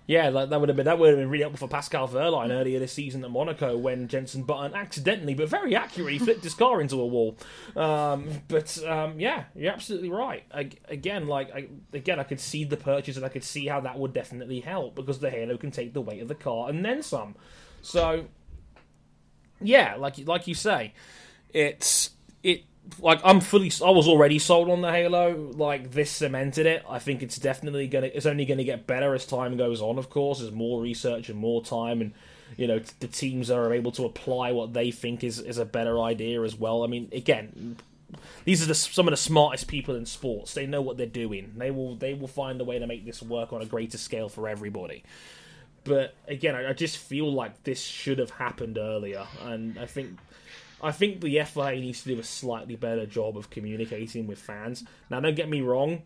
Yeah, like, that would have been that would have been really helpful for Pascal Wehrlein earlier this season at Monaco when Jenson Button accidentally but very accurately flipped his car into a wall. Um, but um, yeah, you're absolutely right. I, again, like I, again, I could see the purchase and I could see how that would definitely help because the Halo can take the weight of the car and then some. So yeah, like like you say, it's it like I'm fully I was already sold on the Halo. Like this cemented it. I think it's definitely gonna it's only gonna get better as time goes on. Of course, as more research and more time and you know the teams are able to apply what they think is is a better idea as well. I mean, again. These are the, some of the smartest people in sports. They know what they're doing. They will they will find a way to make this work on a greater scale for everybody. But again, I, I just feel like this should have happened earlier, and I think I think the FIA needs to do a slightly better job of communicating with fans. Now, don't get me wrong.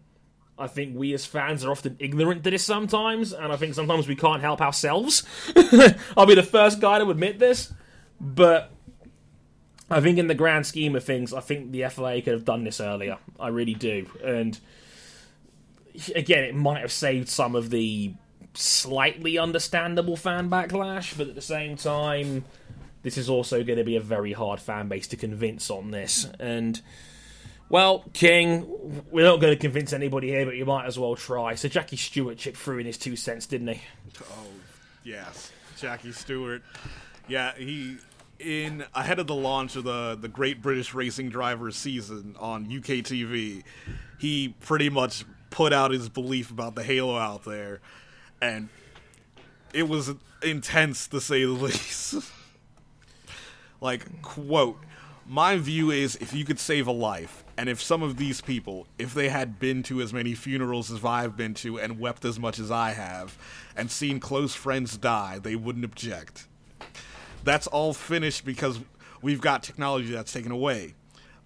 I think we as fans are often ignorant to this sometimes, and I think sometimes we can't help ourselves. I'll be the first guy to admit this, but I think in the grand scheme of things, I think the FIA could have done this earlier. I really do, and again, it might have saved some of the slightly understandable fan backlash, but at the same time, this is also going to be a very hard fan base to convince on this. And, well, King, we're not going to convince anybody here, but you might as well try. So Jackie Stewart chipped through in his two cents, didn't he? Oh, yes, Jackie Stewart. Yeah, he in ahead of the launch of the the Great British Racing Drivers season on UK TV, he pretty much put out his belief about the Halo out there, and it was intense to say the least. Like quote my view is if you could save a life and if some of these people if they had been to as many funerals as i've been to and wept as much as i have and seen close friends die they wouldn't object that's all finished because we've got technology that's taken away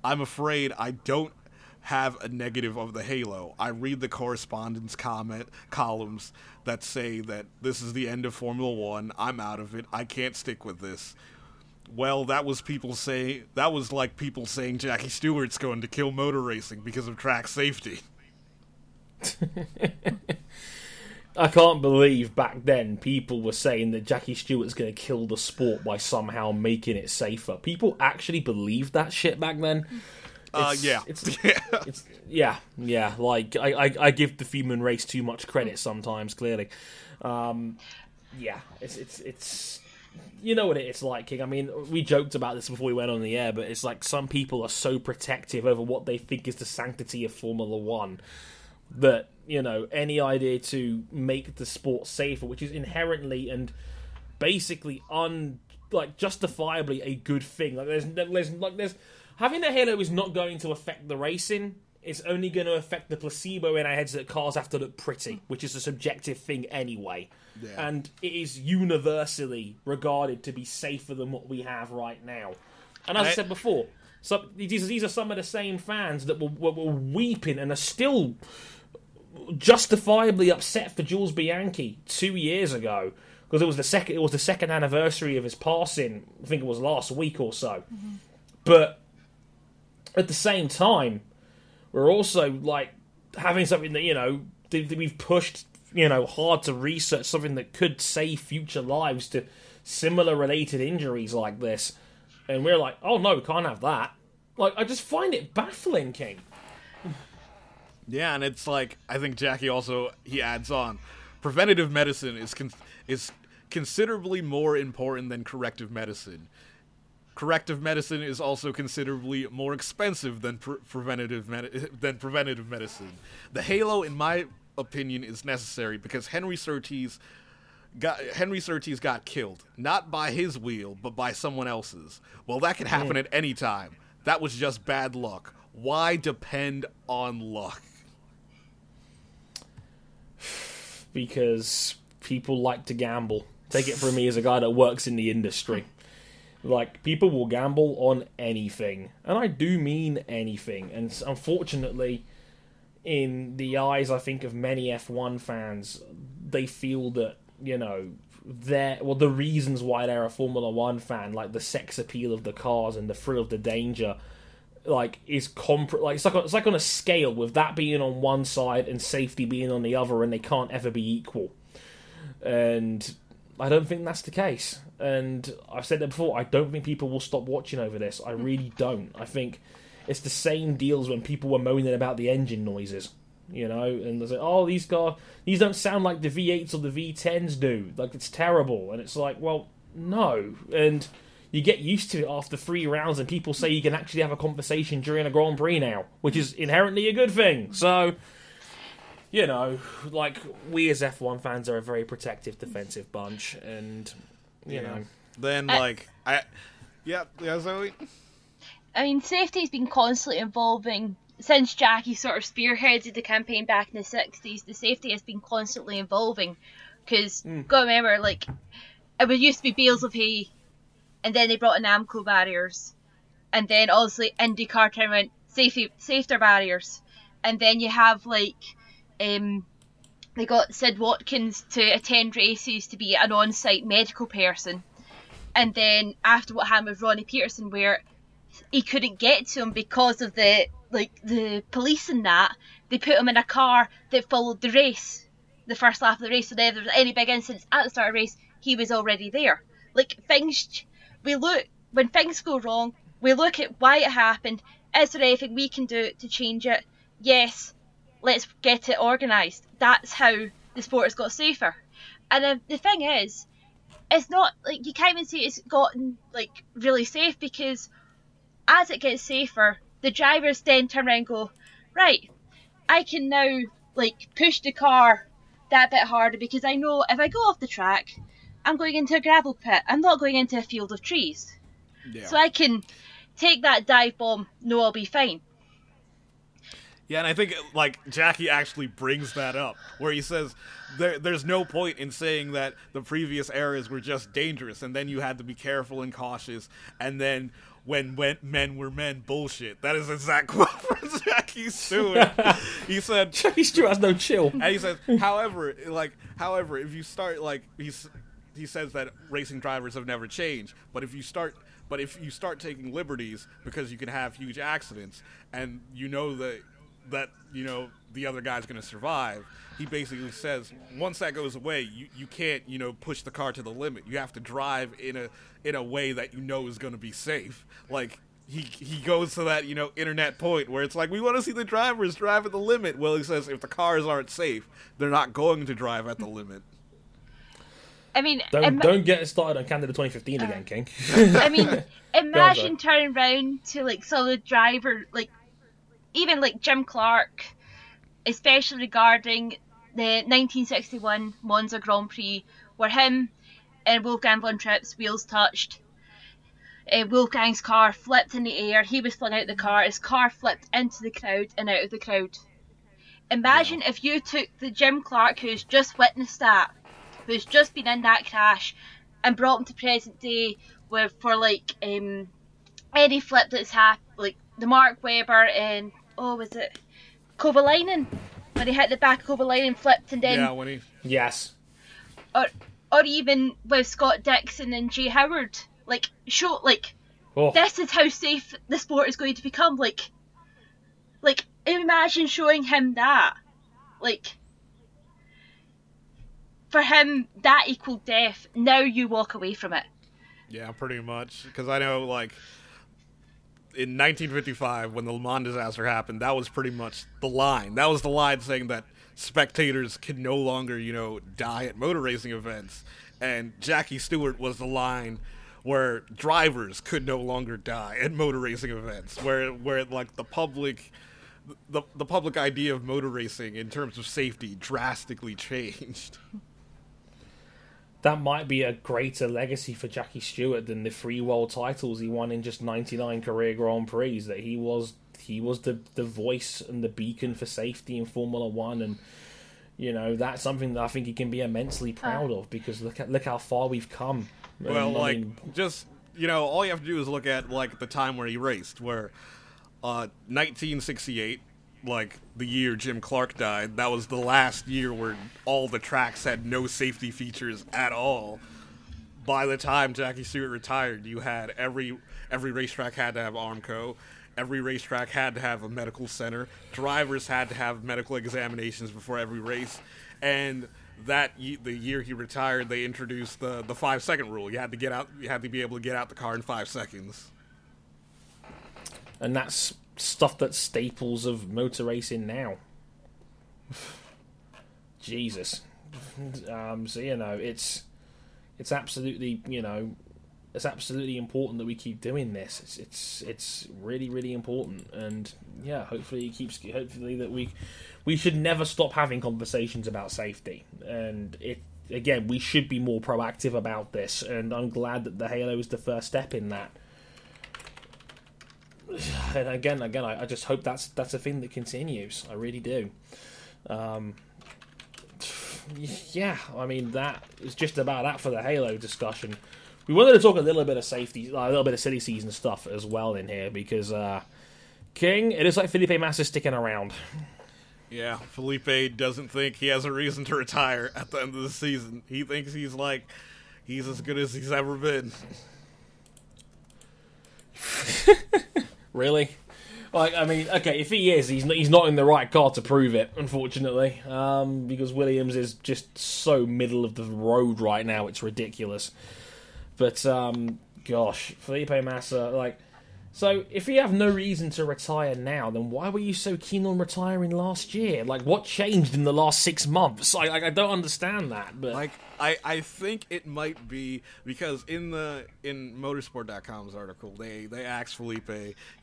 i'm afraid i don't have a negative of the halo. I read the correspondence comment columns that say that this is the end of Formula 1. I'm out of it. I can't stick with this. Well, that was people say that was like people saying Jackie Stewart's going to kill motor racing because of track safety. I can't believe back then people were saying that Jackie Stewart's going to kill the sport by somehow making it safer. People actually believed that shit back then. Uh, yeah. it's- yeah. It's yeah, yeah. Like I, I, I give the human race too much credit sometimes. Clearly, um, yeah. It's it's it's you know what it's like, King. I mean, we joked about this before we went on the air, but it's like some people are so protective over what they think is the sanctity of Formula One that you know any idea to make the sport safer, which is inherently and basically un like justifiably a good thing. Like there's there's like there's having a halo is not going to affect the racing. It's only going to affect the placebo in our heads that cars have to look pretty, which is a subjective thing anyway. Yeah. And it is universally regarded to be safer than what we have right now. And as I, I- said before, some, these, these are some of the same fans that were, were, were weeping and are still justifiably upset for Jules Bianchi two years ago because it was the second it was the second anniversary of his passing. I think it was last week or so. Mm-hmm. But at the same time, we're also like having something that you know that that we've pushed you know hard to research something that could save future lives to similar related injuries like this, and we're like, oh no, we can't have that. Like I just find it baffling, King. Yeah, and it's like I think Jackie also he adds on, preventative medicine is con- is considerably more important than corrective medicine. Corrective medicine is also considerably more expensive than pre- preventative med- than preventative medicine. The halo, in my opinion, is necessary because Henry Surtees got Henry Surtees got killed not by his wheel but by someone else's. Well, that can happen hmm. at any time. That was just bad luck. Why depend on luck? because people like to gamble. Take it from me as a guy that works in the industry. Like people will gamble on anything, and I do mean anything. And unfortunately, in the eyes, I think of many F1 fans, they feel that you know their well the reasons why they're a Formula One fan, like the sex appeal of the cars and the thrill of the danger, like is comp like it's like on, it's like on a scale with that being on one side and safety being on the other, and they can't ever be equal. And I don't think that's the case. And I've said that before. I don't think people will stop watching over this. I really don't. I think it's the same deals when people were moaning about the engine noises. You know, and they say, "Oh, these car these don't sound like the V8s or the V10s do. Like it's terrible." And it's like, well, no. And you get used to it after three rounds, and people say you can actually have a conversation during a Grand Prix now, which is inherently a good thing. So, you know, like we as F1 fans are a very protective, defensive bunch, and you know, Then like I, yeah, yeah, Zoe. I mean, safety's been constantly evolving since Jackie sort of spearheaded the campaign back in the 60s. The safety has been constantly evolving because, gotta remember, like, it was used to be bales of hay, and then they brought in Armco barriers, and then obviously IndyCar turned around safety safety barriers, and then you have like, um, they got Sid Watkins to attend races to be an on-site medical person, and then after what happened with Ronnie Peterson, where he couldn't get to him because of the like the police and that, they put him in a car that followed the race, the first lap of the race. So if there was any big incidents at the start of the race, he was already there. Like things, we look when things go wrong, we look at why it happened. Is there anything we can do to change it? Yes, let's get it organised. That's how the sport has got safer. And uh, the thing is, it's not like you can't even say it's gotten like really safe because as it gets safer, the drivers then turn around and go, right, I can now like push the car that bit harder because I know if I go off the track, I'm going into a gravel pit. I'm not going into a field of trees. Yeah. So I can take that dive bomb, no, I'll be fine. Yeah, and I think like Jackie actually brings that up, where he says there, there's no point in saying that the previous eras were just dangerous, and then you had to be careful and cautious, and then when, when men were men, bullshit. That is exact quote from Jackie Stewart. he said, Jackie Stewart has no chill. and he says, however, like, however, if you start like he's he says that racing drivers have never changed, but if you start but if you start taking liberties because you can have huge accidents and you know that that you know the other guy's going to survive, he basically says once that goes away, you, you can't you know push the car to the limit. You have to drive in a in a way that you know is going to be safe. Like he he goes to that you know internet point where it's like we want to see the drivers drive at the limit. Well, he says if the cars aren't safe, they're not going to drive at the limit. I mean, Don't ima- don't get started on Canada 2015 again, uh, King. I mean, imagine turning round to like some of the driver, like even like Jim Clark, especially regarding the 1961 Monza Grand Prix, where him and Wolfgang von Trips' wheels touched. Uh, Wolfgang's car flipped in the air. He was flung out of the car. His car flipped into the crowd and out of the crowd. Imagine if you took the Jim Clark who's just witnessed that, who's just been in that crash, and brought him to present day with for like um any flip that's happened, like the Mark Webber and oh was it Kovalainen when he hit the back of Kovalainen flipped and then yeah, when he yes. or or even with Scott Dixon and Jay Howard. Like show like Oh, this is how safe the sport is going to become like like imagine showing him that. Like for him that equaled death. Now you walk away from it. Yeah, pretty much. Because I know, like, in 1955, when the Le Mans disaster happened, that was pretty much the line. That was the line saying that spectators can no longer, you know, die at motor racing events. And Jackie Stewart was the line where drivers could no longer die at motor racing events, where where like the public. The, the public idea of motor racing in terms of safety drastically changed. That might be a greater legacy for Jackie Stewart than the three world titles he won in just 99 career Grand Prix. That he was he was the the voice and the beacon for safety in Formula One, and you know that's something that I think he can be immensely proud of because look at look how far we've come. Well, And, I like mean, just you know, all you have to do is look at like the time where he raced, where uh, 1968, like the year Jim Clark died, that was the last year where all the tracks had no safety features at all. By the time Jackie Stewart retired, you had every every racetrack had to have Armco. Every racetrack had to have a medical center. Drivers had to have medical examinations before every race, and that the year he retired, they introduced the the five second rule. You had to get out. You had to be able to get out the car in five seconds. and that's stuff that's staples of motor racing now. Jesus. Um, so you know, it's it's absolutely you know, it's absolutely important that we keep doing this. It's it's it's really really important, and yeah, hopefully it keeps. Hopefully that we we should never stop having conversations about safety, and it. Again, we should be more proactive about this, and I'm glad that the Halo is the first step in that and again, again, I, I just hope that's that's a thing that continues. I really do. Um, yeah, I mean that is just about that for the Halo discussion. We wanted to talk a little bit of safety, a little bit of silly season stuff as well in here because uh, King, it is like Felipe Massa sticking around. Yeah, Felipe doesn't think he has a reason to retire at the end of the season. He thinks he's like he's as good as he's ever been. Really? Like, I mean, okay, if he is, he's not, he's not in the right car to prove it, unfortunately, um, because Williams is just so middle of the road right now. It's ridiculous. But um, gosh, Felipe Massa, like, so if you have no reason to retire now, then why were you so keen on retiring last year? Like, what changed in the last six months? I, I, I don't understand that. But Like I, I think it might be because in the in motorsport.com's article they they asked Felipe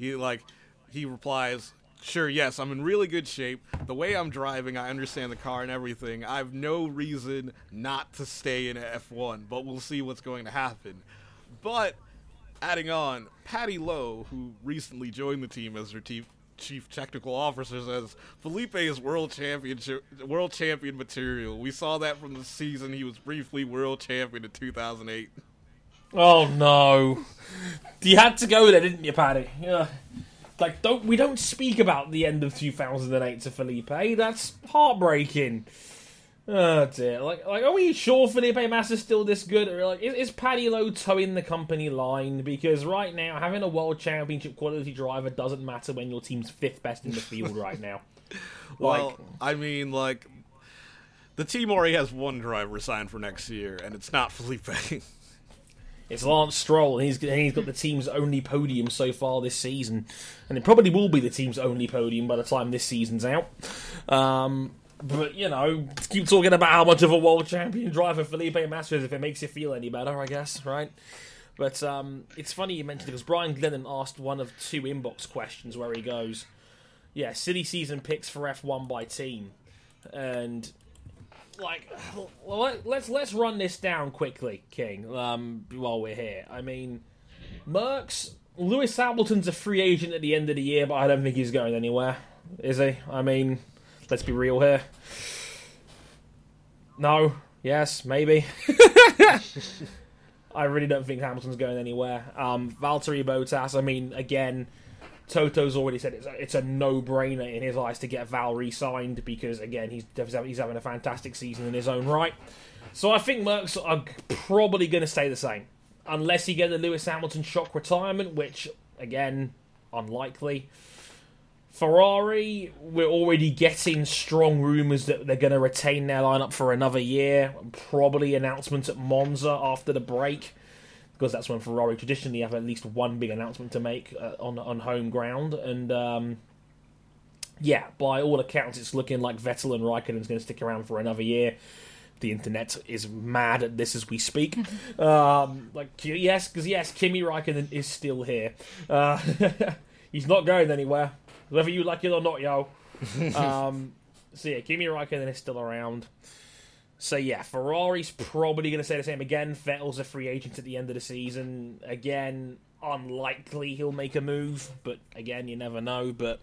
he like he replies sure yes I'm in really good shape the way I'm driving I understand the car and everything I have no reason not to stay in F1 but we'll see what's going to happen but adding on Paddy Lowe who recently joined the team as their team chief technical officer says Felipe is world championship, world champion material. We saw that from the season he was briefly world champion in 2008. Oh no! You had to go there, didn't you, Paddy? Yeah. Like, don't we don't speak about the end of 2008 to Felipe? That's heartbreaking. Oh dear! Like, like, are we sure Felipe Massa's still this good, or like, is, is Paddy Lowe towing the company line? Because right now, having a world championship quality driver doesn't matter when your team's fifth best in the field right now. Like, Well, I mean, like the team already has one driver signed for next year, and it's not Felipe. It's Lance Stroll, and he's and he's got the team's only podium so far this season, and it probably will be the team's only podium by the time this season's out. Um, but you know, keep talking about how much of a world champion driver Felipe Massa is if it makes you feel any better, I guess, right? But um, it's funny you mentioned it because Brian Glennon asked one of two inbox questions where he goes, "Yeah, silly season picks for F1 by team," and like well, let- let's let's run this down quickly, King. Um, while we're here, I mean, Merckx, Lewis Hamilton's a free agent at the end of the year, but I don't think he's going anywhere, is he? I mean, let's be real here. No, yes, maybe. I really don't think Hamilton's going anywhere. Um, Valtteri Bottas, I mean, again, Toto's already said it's a, it's a no-brainer in his eyes to get Val re-signed because again he's he's having a fantastic season in his own right. So I think Mercs are probably going to stay the same unless he get the Lewis Hamilton shock retirement, which again unlikely. Ferrari, we're already getting strong rumours that they're going to retain their lineup for another year. Probably announcement at Monza after the break because that's when Ferrari traditionally have at least one big announcement to make uh, on on home ground. And um, yeah, by all accounts, it's looking like Vettel and Raikkonen's going to stick around for another year. The internet is mad at this as we speak. um, like yes, because yes, Kimi Raikkonen is still here. Uh, he's not going anywhere, whether you like it or not, yo. um, so yeah, Kimi Raikkonen is still around. So yeah, Ferrari's probably going to say the same again. Vettel's a free agent at the end of the season. Again, unlikely he'll make a move, but again, you never know. But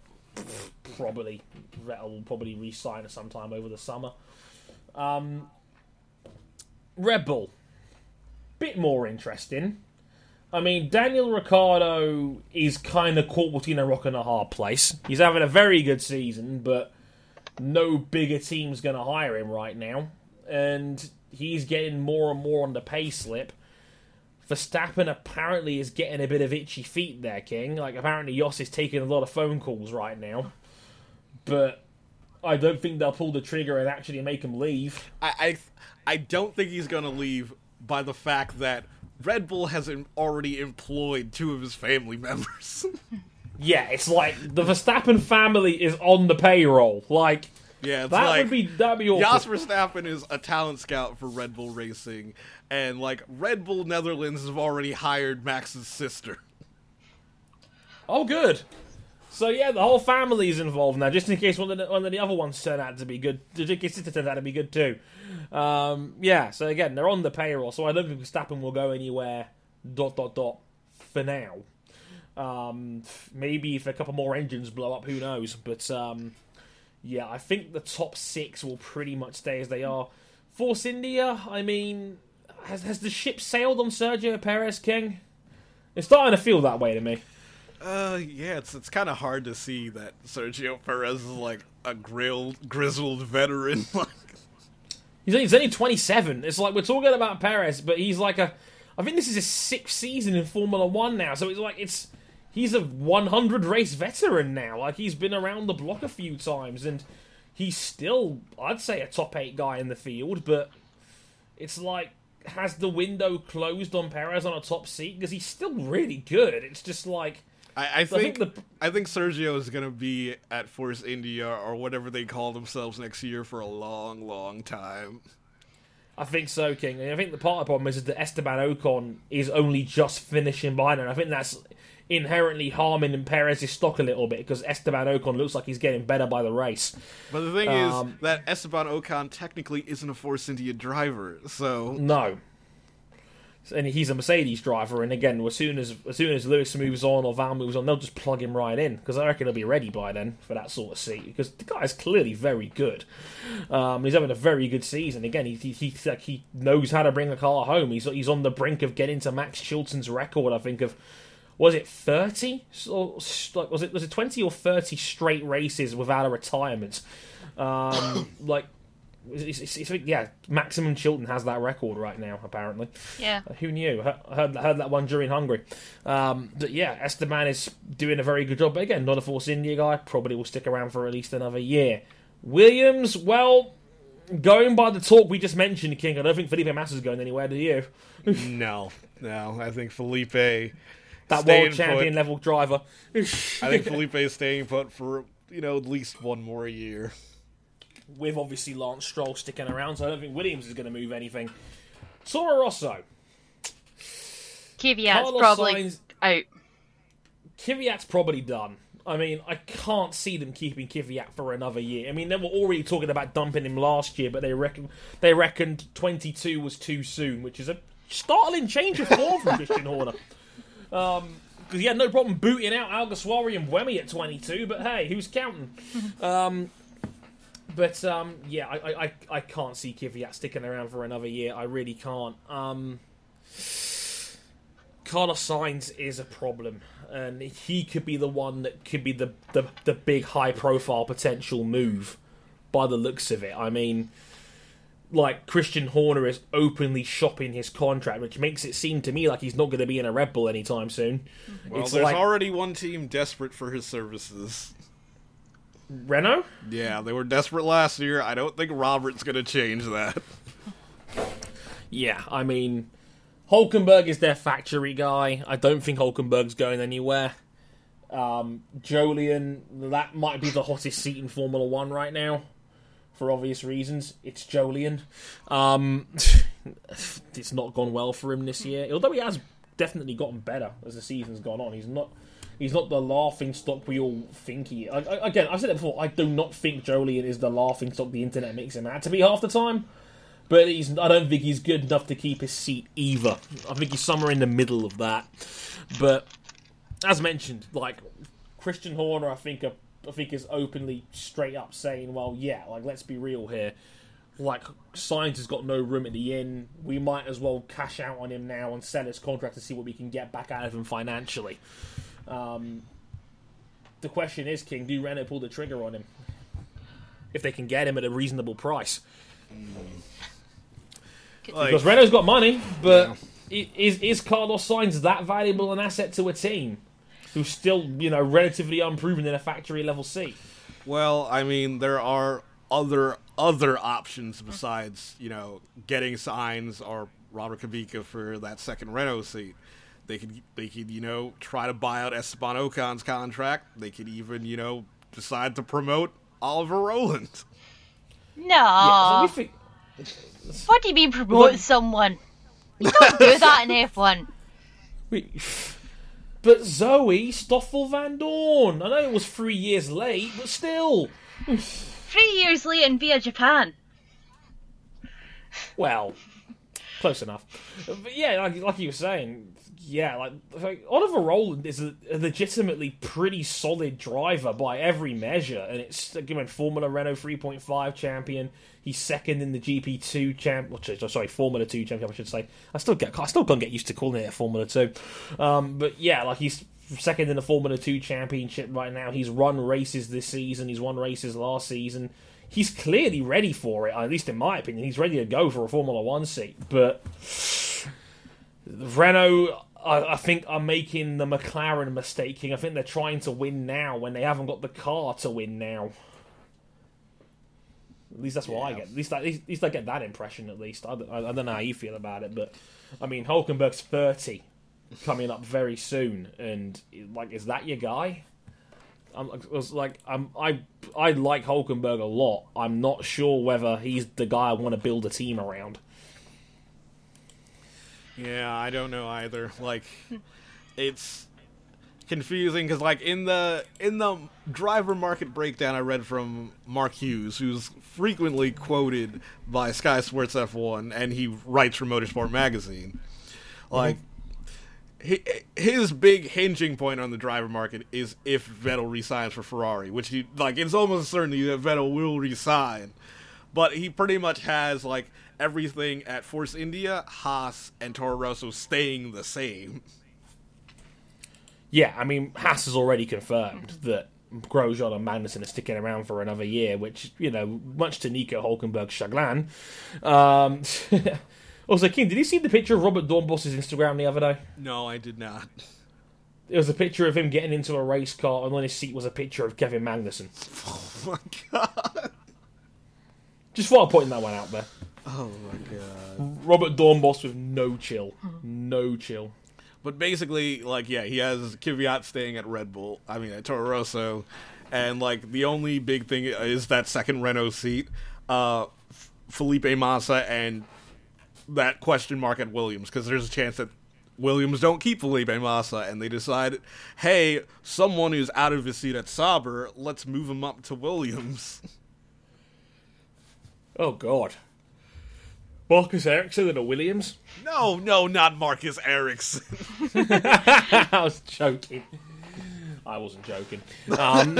probably Vettel will probably re-sign sometime over the summer. Um, Red Bull, bit more interesting. I mean, Daniel Ricciardo is kind of caught between a rock and a hard place. He's having a very good season, but no bigger team's going to hire him right now and he's getting more and more on the pay slip. Verstappen apparently is getting a bit of itchy feet there, King. Like apparently Jos is taking a lot of phone calls right now, but I don't think they'll pull the trigger and actually make him leave. I, I I don't think he's gonna leave by the fact that Red Bull has em- already employed two of his family members. Yeah, it's like the Verstappen family is on the payroll. Like yeah, it's that like would be that'd be awful. Jos Verstappen is a talent scout for Red Bull Racing, and like Red Bull Netherlands have already hired Max's sister. Oh, good. So yeah, the whole family is involved now, just in case one of the, one of the other ones turn out to be good. Just in case out to be good too. Um, yeah. So again, they're on the payroll, so I don't think Verstappen will go anywhere. Dot dot dot. For now, um, maybe if a couple more engines blow up, who knows? But um, yeah, I think the top six will pretty much stay as they are. Force India, I mean, has has the ship sailed on Sergio Perez King? It's starting to feel that way to me. Uh, yeah, it's it's kind of hard to see that Sergio Perez is like a grilled, grizzled veteran. Like, He's he's only 27. It's like we're talking about Perez, but he's like a. I think this is his sixth season in Formula One now, so it's like it's. He's a 100 race veteran now. Like he's been around the block a few times, and he's still, I'd say, a top eight guy in the field. But it's like, has the window closed on Perez on a top seat? Because he's still really good. It's just like. I, I So I think think the- I think Sergio is gonna be at Force India or whatever they call themselves next year for a long, long time. I think so, King. I think the part of the problem is that Esteban Ocon is only just finishing behind him. I think that's inherently harming Perez's stock a little bit because Esteban Ocon looks like he's getting better by the race. But the thing Um, is that Esteban Ocon technically isn't a Force India driver, so No. And he's a Mercedes driver. And again, as soon as as soon as Lewis moves on or Val moves on, they'll just plug him right in because I reckon he'll be ready by then for that sort of seat. Because the guy is clearly very good. Um, he's having a very good season. Again, he, he, he he knows how to bring a car home. He's he's on the brink of getting to Max Chilton's record. I think of was it thirty? Or, like was it was it twenty or thirty straight races without a retirement? Um, like it's, it's, it's, yeah, Maximum Chilton has that record right now. Apparently, Yeah. Uh, who knew? I heard, heard that one during Hungary. Um, but yeah, Esteban is doing a very good job. But again, not a Force India guy. Probably will stick around for at least another year. Williams, well, going by the talk we just mentioned, King, I don't think Felipe Massa's going anywhere. Do you? no, no. I think Felipe. That world champion put- level driver. I think Felipe is staying put for you know at least one more year. With obviously Lance Stroll sticking around, so I don't think Williams is going to move anything. Toro Rosso. Kvyat's Carlos probably Sainz- out. Kvyat's probably done. I mean, I can't see them keeping Kvyat for another year. I mean, they were already talking about dumping him last year, but they reckon they reckoned 22 was too soon, which is a startling change of form from Christian Horner. Um, because he had no problem booting out Alguersuari and Buemi at 22, but hey, who's counting? um, but um, yeah, I, I, I, can't see Kvyat sticking around for another year. I really can't. Um, Carlos Sainz is a problem, and he could be the one that could be the the, the big high profile potential move. By the looks of it, I mean, like Christian Horner is openly shopping his contract, which makes it seem to me like he's not going to be in a Red Bull anytime soon. Well, it's there's like already one team desperate for his services. Renault. Yeah, they were desperate last year. I don't think Robert's going to change that. Yeah, I mean, Hulkenberg is their factory guy. I don't think Hulkenberg's going anywhere. Um, Jolyon, that might be the hottest seat in Formula One right now, for obvious reasons. It's Jolyon. Um, it's not gone well for him this year, although he has definitely gotten better as the season's gone on. He's not. He's not the laughing stock we all think he. I, I, again, I've said it before. I do not think Jolyon is the laughing stock the internet makes him out to be half the time. But he's, I don't think he's good enough to keep his seat either. I think he's somewhere in the middle of that. But as mentioned, like Christian Horner, I think I think is openly straight up saying, "Well, yeah, like let's be real here. Like Sainz has got no room at the inn. We might as well cash out on him now and sell his contract to see what we can get back out of him financially." Um, the question is, King, do Renault pull the trigger on him if they can get him at a reasonable price? Like, Because Renault's got money, but i is is Carlos Sainz that valuable an asset to a team who's still, you know, relatively unproven in a factory level seat? well, I mean, there are other other options besides you know getting Sainz or Robert Kubica for that second Renault seat. They could they could you know try to buy out Esteban Ocon's contract. They could even you know decide to promote Oliver Rowland. No. Yeah, so we think, What do you mean promote someone? You don't do that in F1. we, but Zoe Stoffel Vandoorne. I know it was three years late, but still. Three years late and via Japan. Well, close enough. But yeah, like, like you were saying, yeah, like, like Oliver Rowland is a, a legitimately pretty solid driver by every measure, and it's given Formula Renault 3.5 champion. He's second in the GP2 champ, is, sorry, Formula 2 champion, I should say. I still get, I still can't get used to calling it a Formula 2. Um, but yeah, like he's second in the Formula 2 championship right now. He's run races this season. He's won races last season. He's clearly ready for it, at least in my opinion. He's ready to go for a Formula 1 seat. But Renault, I, I think, are making the McLaren mistaking. I think they're trying to win now when they haven't got the car to win now. At least that's what I get. At least, I, at least I get that impression. At least I, don't- I, I don't know how you feel about it, but I mean, Hulkenberg's thirty, coming up very soon, and like, is that your guy? I'm like, I'm, I I like Hulkenberg a lot. I'm not sure whether he's the guy I want to build a team around. Yeah, I don't know either. Like, it's confusing because, like, in the in the driver market breakdown I read from Mark Hughes, who's frequently quoted by Sky Sports F1, and he writes for Motorsport Magazine. Mm-hmm. Like, he, his big hinging point on the driver market is if Vettel resigns for Ferrari, which he like it's almost certainty that Vettel will resign. But he pretty much has like everything at Force India, Haas, and Toro Rosso staying the same. Yeah, I mean, Haas has already confirmed that Grosjean and Magnussen are sticking around for another year, which, you know, much to Nico Hulkenberg's chagrin. Um, also, King, did you see the picture of Robert Doornbos's Instagram the other day? No, I did not. It was a picture of him getting into a race car, and on his seat was a picture of Kevin Magnussen. Oh my god. Just thought I'd point that one out there. Oh my god. Robert Doornbos with no chill. No chill. But basically, like, yeah, he has Kvyat staying at Red Bull. I mean, at Toro Rosso, and like the only big thing is that second Renault seat. Uh, Felipe Massa and that question mark at Williams because there's a chance that Williams don't keep Felipe Massa, and they decide, hey, someone who's out of his seat at Sauber, let's move him up to Williams. Oh, God. Marcus Ericsson and a Williams? no, no, not Marcus Ericsson. I was joking. I wasn't joking. Um,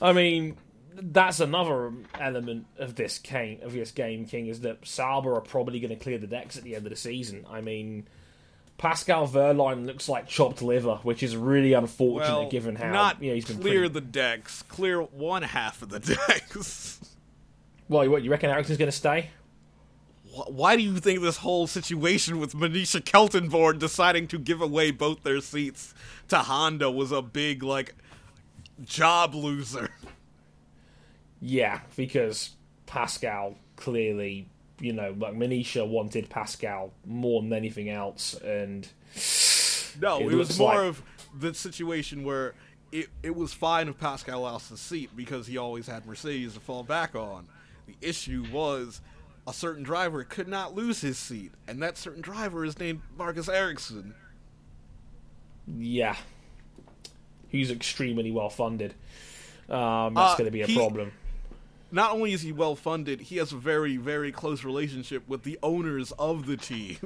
I mean, that's another element of this game. Of this game, King, is that Sauber are probably going to clear the decks at the end of the season. I mean, Pascal Wehrlein looks like chopped liver, which is really unfortunate well, given how not yeah, he's been clear pretty- the decks, clear one half of the decks. Well, what you reckon Ericsson's going to stay? Why do you think this whole situation with Monisha Kaltenborn deciding to give away both their seats to Honda was a big, like, job loser? Yeah, because Pascal clearly, you know, like Monisha wanted Pascal more than anything else, and No, It it, was more like- of the situation where it, it was fine if Pascal lost the seat because he always had Mercedes to fall back on. The issue was a certain driver could not lose his seat, and that certain driver is named Marcus Ericsson. yeah, he's extremely well funded. Um, that's Uh, going to be a he- problem. Not only is he well funded, he has a very, very close relationship with the owners of the team.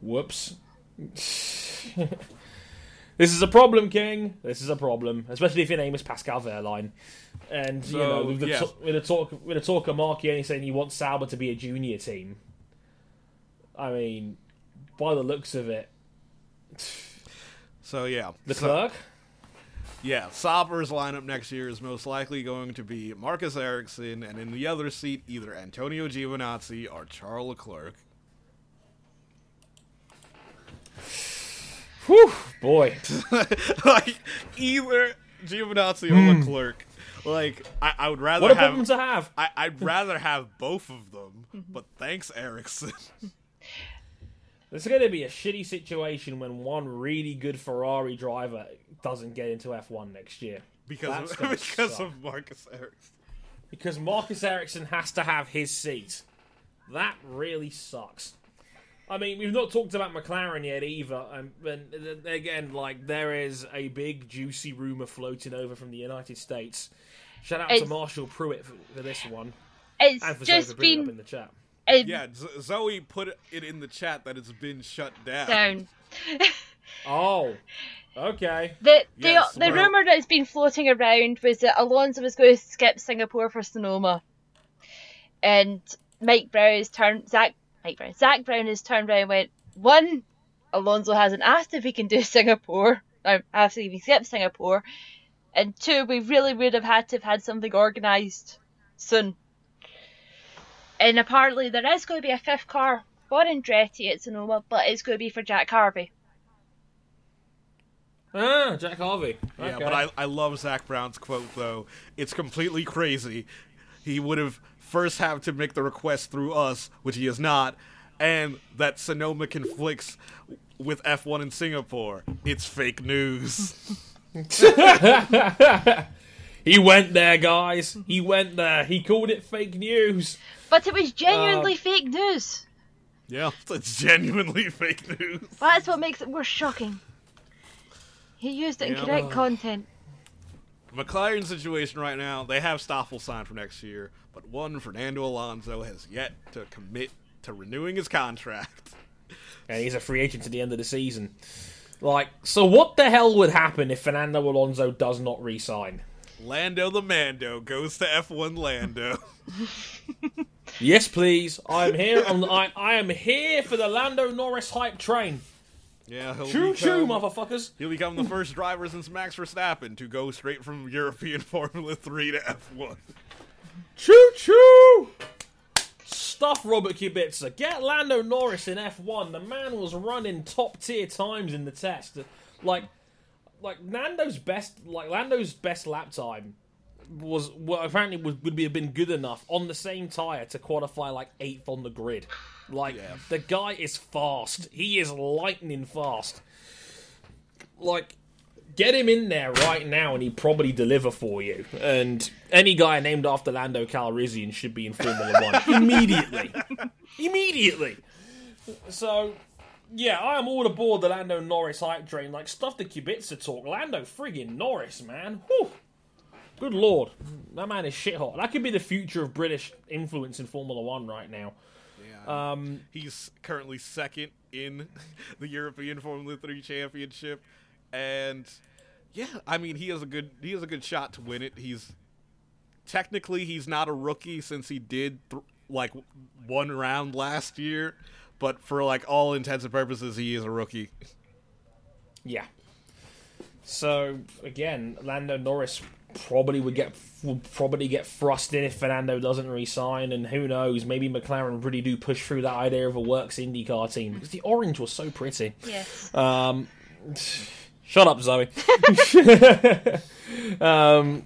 Whoops. this is a problem, King. This is a problem, especially if your name is Pascal Wehrlein. And you know, with the, yeah. to- with the talk, with the talk of Mark saying he wants Sauber to be a junior team. I mean, by the looks of it, So yeah, the so, clerk. yeah, Sauber's lineup next year is most likely going to be Marcus Ericsson, and in the other seat, either Antonio Giovinazzi or Charles Leclerc. Whew, boy. like either Giovinazzi or Leclerc. Hmm. Like I, I would rather What a have. problem to have. I, I'd rather have both of them, mm-hmm. but thanks, Ericsson. This is going to be a shitty situation when one really good Ferrari driver doesn't get into F1 next year. because of, because suck. of Marcus Ericsson. Because Marcus Ericsson has to have his seat. That really sucks. I mean, we've not talked about McLaren yet either. Um, and again, like there is a big juicy rumor floating over from the United States. Shout out to Marshall Pruett for, for this one, It's and for Zoe for just up been in the chat. it Yeah, Zoe put it in the chat that it's been shut down. down. Oh, okay. Yes, The the, the well- rumor that's been floating around was that Alonso was going to skip Singapore for Sonoma, and Mike Brown has turned Zak Mike Brown Zak Brown has turned around and went one. Alonso hasn't asked if he can do Singapore. Or asked if he skipped Singapore, and two, we really would have had to have had something organised soon. And apparently there is going to be a fifth car for Andretti at Sonoma, but it's going to be for Jack Harvey. Ah, Jack Harvey. Yeah, but I, I love Zak Brown's quote though. It's completely crazy. He would have first have to make the request through us, which he is not, and that Sonoma conflicts with F1 in Singapore. It's fake news. he went there, guys. He went there. He called it fake news. But it was genuinely uh, fake news. yeah, it's genuinely fake news. That's what makes it more shocking. He used Yeah. incorrect content. McLaren's situation right now, they have Stoffel signed for next year, but one Fernando Alonso has yet to commit to renewing his contract. and he's a free agent to the end of the season. Like, so what the hell would happen if Fernando Alonso does not re-sign? Lando the Mando goes to F1 Lando. Yes, please. I'm here. I'm, I, I am here for the Lando Norris hype train. Yeah, he'll Choo choo, motherfuckers. He'll become the first driver since Max Verstappen to go straight from European Formula 3 to F1. Choo choo. Stuff Robert Kubica. Get Lando Norris in F1. The man was running top tier times in the test. Like, like Nando's best, like Lando's best lap time was well, apparently would, would be have been good enough on the same tire to qualify like eighth on the grid. Like Yeah. the guy is fast. He is lightning fast. Like get him in there right now and he'd probably deliver for you. And any guy named after Lando Calrissian should be in Formula One immediately. immediately. So yeah, I am all aboard the Lando Norris hype train. Like stuff the Kubica talk. Lando friggin' Norris, man. Whew. Good lord, that man is shit hot. That could be the future of British influence in Formula One right now. Um, He's currently second in the European Formula 3 Championship, and yeah, I mean he has a good he has a good shot to win it. He's technically he's not a rookie since he did th- like one round last year, but for like all intents and purposes, he is a rookie. Yeah. So again, Lando Norris probably would get would probably get thrust in if Fernando doesn't resign, and who knows? Maybe McLaren really do push through that idea of a works IndyCar team because the orange was so pretty. Yeah. Um, shut up, Zoe. um,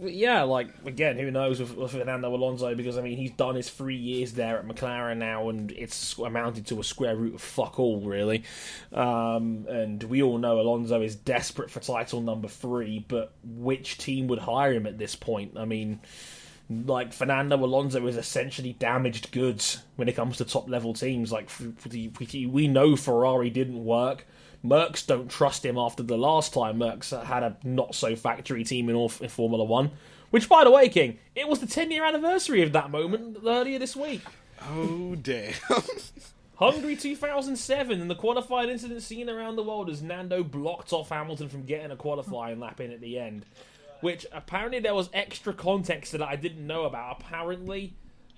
yeah, like again, who knows with, with Fernando Alonso? Because I mean, he's done his three years there at McLaren now, and it's amounted to a square root of fuck all, really. Um, and we all know Alonso is desperate for title number three, but which team would hire him at this point? I mean. Like Fernando Alonso is essentially damaged goods when it comes to top level teams. Like we know Ferrari didn't work. Mercs don't trust him after the last time Mercs had a not so factory team in, all, in Formula One. Which, by the way, King, it was the 10 year anniversary of that moment earlier this week. Oh damn! Hungary 2007 and the qualifying incident seen around the world as Nando blocked off Hamilton from getting a qualifying lap in at the end. Which apparently there was extra context that I didn't know about. Apparently,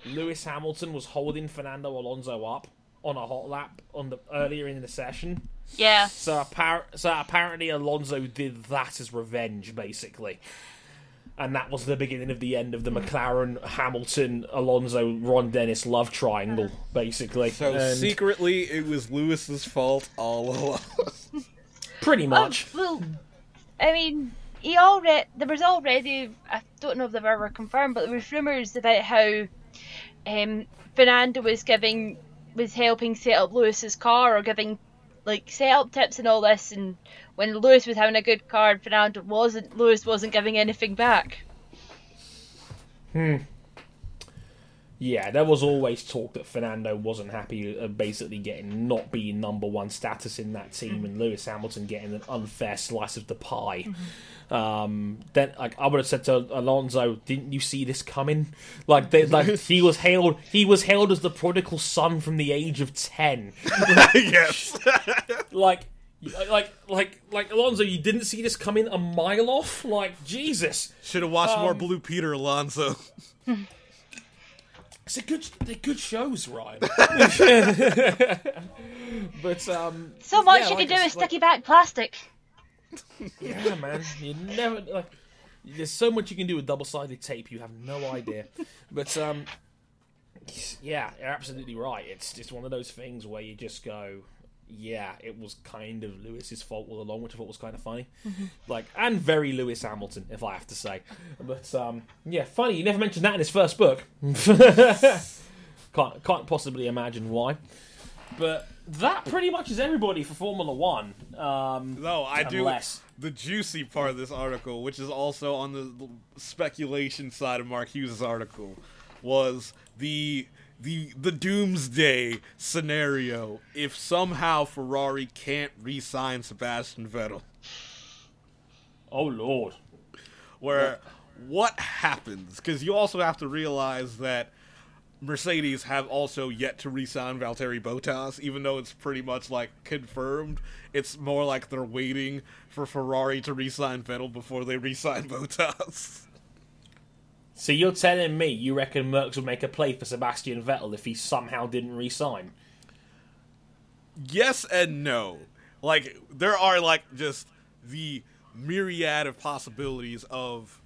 Lewis Hamilton was holding Fernando Alonso up on a hot lap on the earlier in the session. Yeah. So, appar- so apparently Alonso did that as revenge, basically. And that was the beginning of the end of the McLaren, Hamilton, Alonso, Ron Dennis love triangle, basically. So And secretly, it was Lewis's fault all along. pretty Um, much. well, I mean, he already there was already I don't know if they've ever confirmed, but there was rumours about how um, Fernando was giving was helping set up Lewis's car or giving like set up tips and all this, and when Lewis was having a good card, and Fernando wasn't. Lewis wasn't giving anything back. Hmm. Yeah, there was always talk that Fernando wasn't happy uh, basically getting not being number one status in that team and Lewis Hamilton getting an unfair slice of the pie. Um, then like I would have said to Alonso, didn't you see this coming? Like they, like he was hailed he was hailed as the prodigal son from the age of 10. yes. like like like like Alonso, you didn't see this coming a mile off? Like Jesus. Should have watched more Um, Blue Peter Alonso. It's a good they're good shows, Ryan. but um So much Yeah, you like can do with s- like- sticky back plastic. Yeah, man. You never like. There's so much you can do with double-sided tape. You have no idea. But um, yeah, you're absolutely right. It's just one of those things where you just go, yeah, it was kind of Lewis's fault all along, which I thought was kind of funny. Like, and very Lewis Hamilton, if I have to say. But um, yeah, funny. You never mentioned that in his first book. can't can't possibly imagine why. But that pretty much is everybody for Formula One. Um, No, I do. The juicy part of this article, which is also on the speculation side of Mark Hughes' article, was the the the doomsday scenario if somehow Ferrari can't re-sign Sebastian Vettel. oh lord. Where what happens? Because you also have to realize that Mercedes have also yet to re-sign Valtteri Bottas, even though it's pretty much like confirmed. It's more like they're waiting for Ferrari to re-sign Vettel before they re-sign Bottas. So you're telling me you reckon Mercs would make a play for Sebastian Vettel if he somehow didn't resign? yes and no. Like there are like just the myriad of possibilities of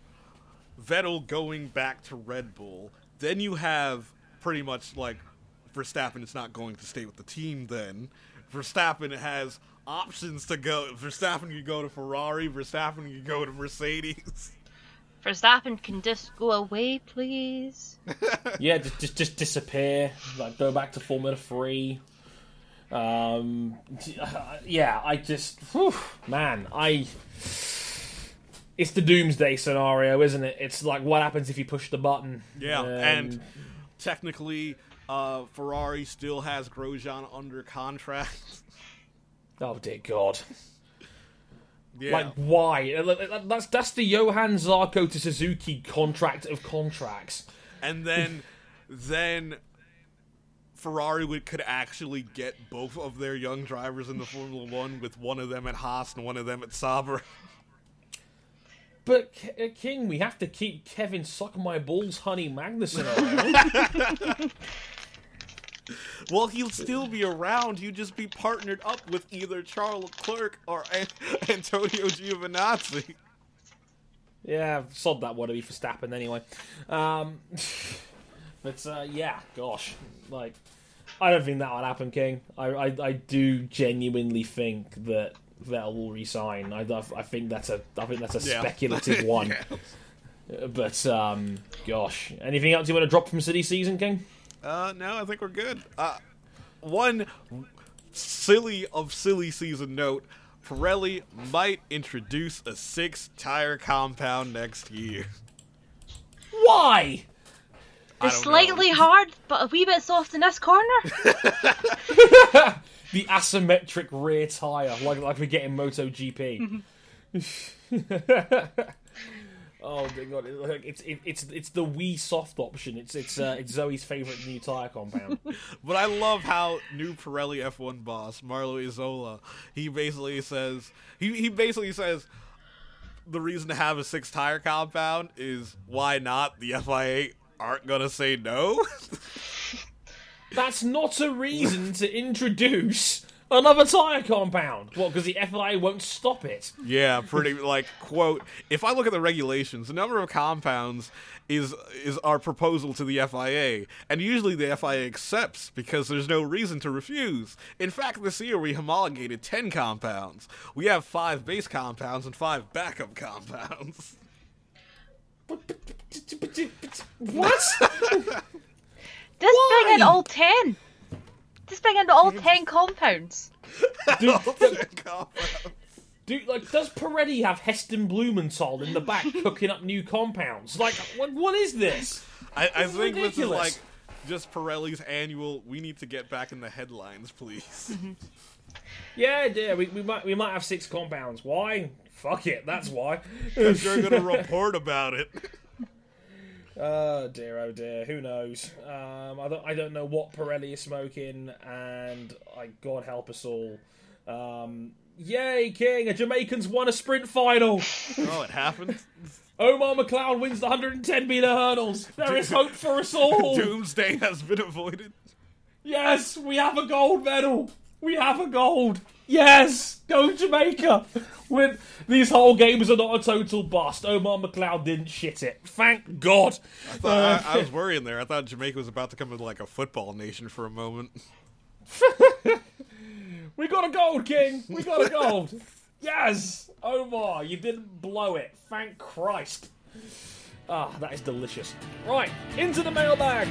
Vettel going back to Red Bull. Then you have pretty much like Verstappen is not going to stay with the team then. Verstappen it has options to go. Verstappen you could go to Ferrari, Verstappen you could go to Mercedes. Verstappen can just go away, please. Yeah, just just, just disappear, like go back to Formula Three. Um, yeah, I just, whew, man, I. It's the doomsday scenario, isn't it? It's like what happens if you push the button. Yeah, Um, and technically uh, Ferrari still has Grosjean under contract. oh dear God. Yeah. Like why? That's that's the Johann Zarco to Suzuki contract of contracts. and then then Ferrari would could actually get both of their young drivers in the Formula One with one of them at Haas and one of them at Sauber. But K- uh, King, we have to keep Kevin suck my balls, honey Magnussen around. Well, he'll still be around. He'd just be partnered up with either Charles Leclerc or An- Antonio Giovinazzi. yeah, sod that wannabe for Stappen anyway. Um, but uh, yeah, gosh, like I don't think that would happen, King. I, I I do genuinely think that Vettel will resign. I, I think that's a I think that's a Yeah. speculative one. But um, gosh, anything else you want to drop from silly season, King? Uh, no, I think we're good. Uh, one silly of silly season note: Pirelli might introduce a six-tire compound next year. Why? I It's don't know. slightly hard, but a wee bit soft in this corner. The asymmetric rear tire, like like we get in MotoGP. oh my god! It, it's it, it's it's the wee soft option. It's it's uh, it's Zoe's favorite new tire compound. But I love how new Pirelli F1 boss Mario Isola, he basically says he he basically says the reason to have a six tire compound is why not the FIA aren't gonna say no. That's not a reason to introduce another tire compound. What? Because the FIA won't stop it. yeah, pretty like quote. If I look at the regulations, the number of compounds is is our proposal to the FIA, and usually the FIA accepts because there's no reason to refuse. In fact, this year we homologated ten compounds. We have five base compounds and five backup compounds. What? Just Why? bring in all ten. Just bring in all ten compounds. compounds. Do like does Peretti have Heston Blumenthal in the back cooking up new compounds? Like what, what is this? I, I This is think this is like just Pirelli's annual. We need to get back in the headlines, please. Mm-hmm. Yeah, yeah, we, we might we might have six compounds. Why? Fuck it, that's why. Because you're gonna report about it. Oh dear, oh dear. Who knows? Um, I don't I don't know what Pirelli is smoking, and I God help us all. Um, yay, King! A Jamaican's won a sprint final. Oh, it happened. Omar McLeod wins the 110 meter hurdles. There is hope for us all. Doomsday has been avoided. Yes, we have a gold medal. We have a gold. Yes, go Jamaica. With these whole games are not a total bust. Omar McLeod didn't shit it. Thank God. I, I was worrying there. I thought Jamaica was about to come into like a football nation for a moment. We got a gold, King. We got a gold. yes, Omar, you didn't blow it. Thank Christ. Ah, that is delicious. Right, into the mailbag.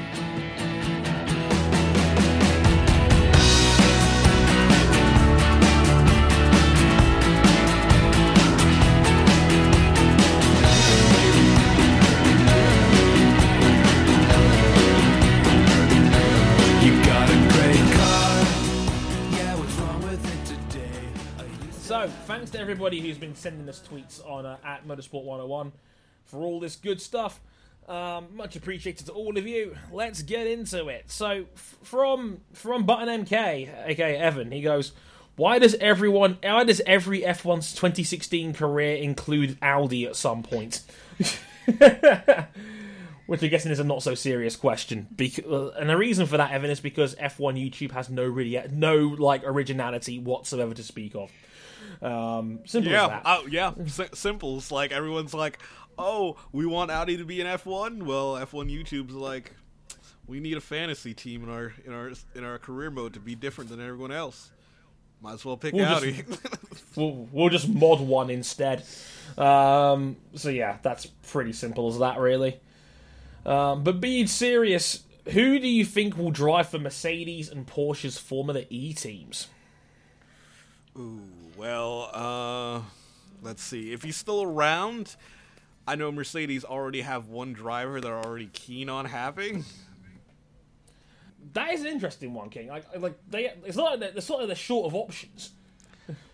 Thanks to everybody who's been sending us tweets on uh, at Motorsport 101 for all this good stuff. Um, much appreciated to all of you. Let's get into it. So, f- from from Button MK, aka Evan, he goes, "Why does everyone? Why does every F1's 2016 career include Audi at some point?" Which I'm guessing is a not so serious question. Bec- uh, and the reason for that, Evan, is because F1 YouTube has no really no like originality whatsoever to speak of. Um, simple as Yeah, that. oh, yeah. S- simple. Like everyone's like, "Oh, we want Audi to be an F1." Well, F1 YouTube's like, "We need a fantasy team in our in our in our career mode to be different than everyone else." Might as well pick We'll just- Audi. We'll, we'll just mod one instead. Um, so yeah, that's pretty simple as that, really. Um, but being serious, who do you think will drive for Mercedes and Porsche's Formula E teams? Ooh, well, uh, let's see. If he's still around, I know Mercedes already have one driver they're already keen on having. That is an interesting one, King. Like, like they, it's not like they're, it's not like they're short of options.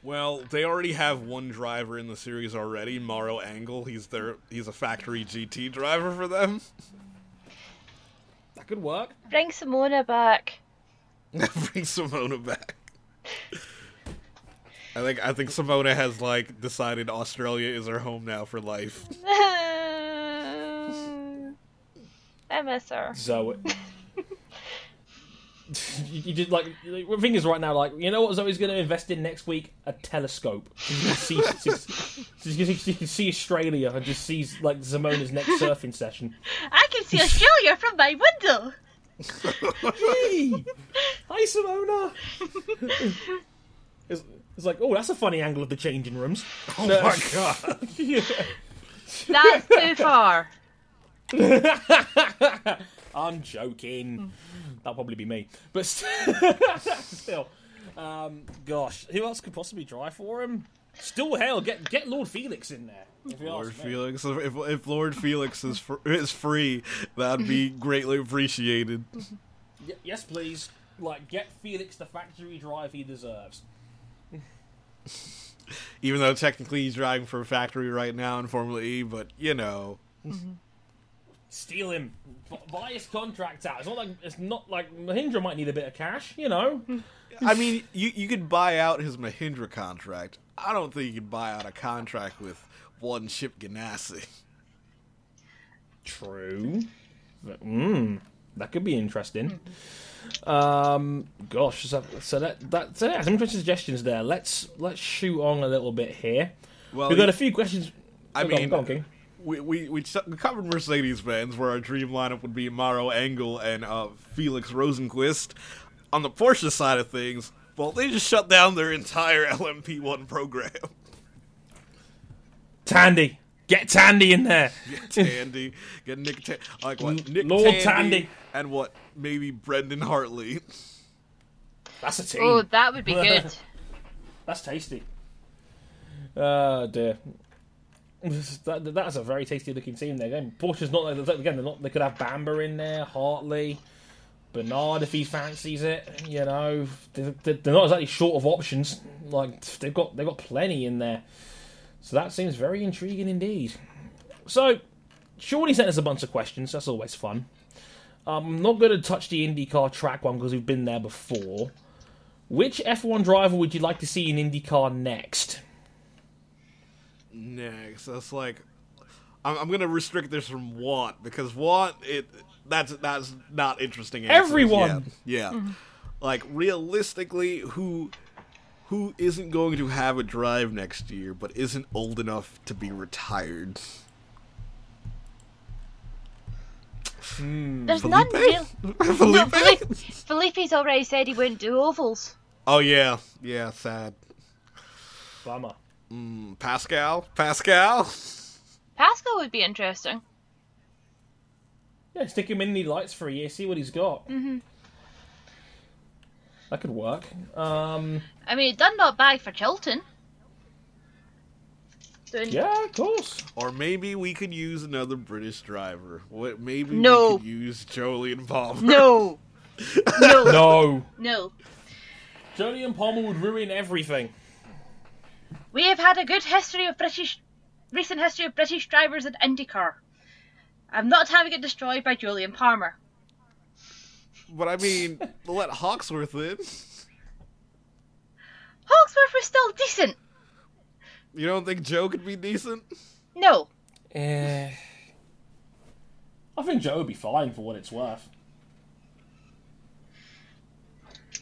Well, they already have one driver in the series already, Maro Engel. He's their he's a factory GT driver for them. That could work. Bring Simona back. Bring Simona back. I think I think Simona has like decided Australia is her home now for life. I miss her. Zoe. you, you just like the thing is right now, like you know what Zoe's going to invest in next week? A telescope. She can see, she, she, she can see Australia and just sees like Simona's next surfing session. I can see Australia from my window. Hey, hi Simona. It's, it's like, oh, that's a funny angle of the changing rooms. Oh my god! Yeah. That's too far. I'm joking. That'll probably be me. But st- still, um, gosh, who else could possibly drive for him? Still, hell, get get Lord Felix in there. If Lord. Felix, if, if Lord Felix is fr- is free, that'd be greatly appreciated. Y- yes, please. Like, get Felix the factory drive he deserves. Even though technically he's driving for a factory right now in Formula E, but you know, Steal him. B- buy his contract out. It's not like it's not like Mahindra might need a bit of cash, you know. I mean, you you could buy out his Mahindra contract. I don't think you could buy out a contract with one Chip Ganassi. True. Mm, that could be interesting. Um, gosh, so, so that that's so yeah, some interesting suggestions there. Let's let's shoot on a little bit here. Well, We've got a few questions. I Oh, go on, mean, go on, we, we, we covered Mercedes Benz, where our dream lineup would be Maro Engel and uh, Felix Rosenqvist. On the Porsche side of things, well, they just shut down their entire LMP1 program. Tandy, get Tandy in there. Get Tandy, get Nick, Ta- like what? Nick Lord Tandy, Tandy. And what? Maybe Brendan Hartley. That's a team. Oh, that would be good. That's tasty. Oh dear. That, that's a very tasty looking team there. Again, Porsche's not again. They're not. They could have Bamber in there, Hartley, Bernard if he fancies it. You know, they're, they're not exactly short of options. Like they've got they've got plenty in there. So that seems very intriguing indeed. So, Shawnee sent us a bunch of questions. That's always fun. Um, I'm not going to touch the IndyCar track one because we've been there before. Which F1 driver would you like to see in IndyCar next? Next, that's like, I'm, I'm gonna restrict this from want because want it. That's that's not interesting. answers Everyone! yet. yeah. Like realistically, who who isn't going to have a drive next year, but isn't old enough to be retired? There's none real. No, Felipe? Felipe, Felipe's already said he wouldn't do ovals. Oh yeah, yeah, sad. Bummer. Pascal, Pascal. Pascal would be interesting. Yeah, stick him in the lights for a year, see what he's got. Mm-hmm. That could work. Um, I mean, it done not bad for Chilton. Doing- yeah, of course. Or maybe we could use another British driver. What? Maybe No. we could use Jolyon Palmer. No. No. No. No. Jolyon Palmer would ruin everything. We have had a good history of British, recent history of British drivers at IndyCar. I'm not having it destroyed by Julian Palmer. But I mean, let Hawksworth in. Hawksworth was still decent. You don't think Joe could be decent? No. Eh. I think Joe would be fine for what it's worth.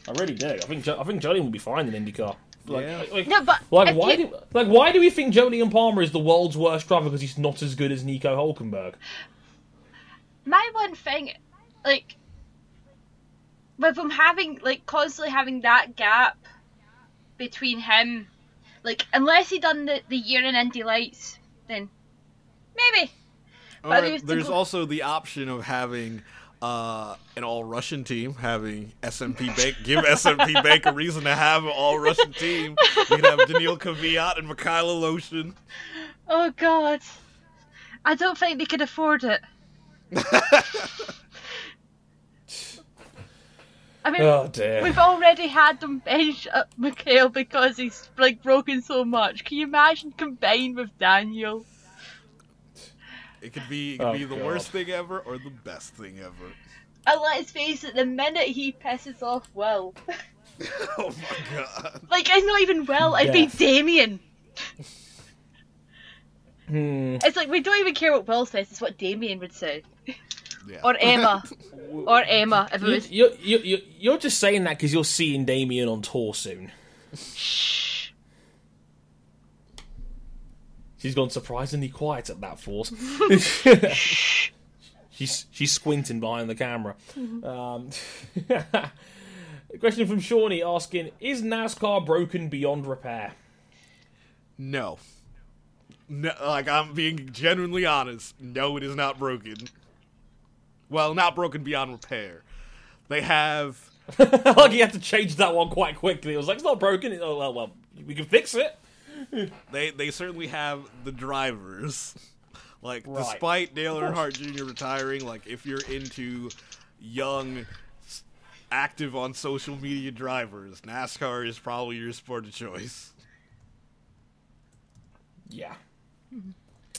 I really do. I think jo- I think Jolyon would be fine in IndyCar. Like, Yeah. like, No, but like why you- do like why do we think Jolyon Palmer is the world's worst driver because he's not as good as Nico Hulkenberg? my one thing, like, with him having, like, constantly having that gap between him, like, unless he done the, the year in Indy Lights, then maybe. But there's go- also the option of having uh, an all Russian team, having SMP Bank give SMP Bank a reason to have an all Russian team. You can have Daniil Kvyat and Mikhail Aleshin. Oh god. I don't think they could afford it. I mean, Oh dear. we've already had them bench up Mikhail because he's like broken so much. Can you imagine combined with Daniel? It could be, it could Oh, be the God. worst thing ever or the best thing ever. And let's face it, the minute he pisses off Will, oh my god. like it's not even Will, it'd be Yes. Damien. Hmm. It's like we don't even care what Will says; it's what Damien would say, Yeah. or Emma, or Emma if it You, was. you, you, you, you're just saying that because you're seeing Damien on tour soon. Shh. She's gone surprisingly quiet at that force. she's she's squinting behind the camera. Um, a question from Shawnee asking: Is NASCAR broken beyond repair? No. No, like I'm being genuinely honest. No, it is not broken. Well, not broken beyond repair. They have like he had to change that one quite quickly. It was like it's not broken. Oh well, well, we can fix it. they they certainly have the drivers. Like Right. despite Dale Earnhardt Jr. retiring, like if you're into young active on social media drivers, NASCAR is probably your sport of choice. Yeah,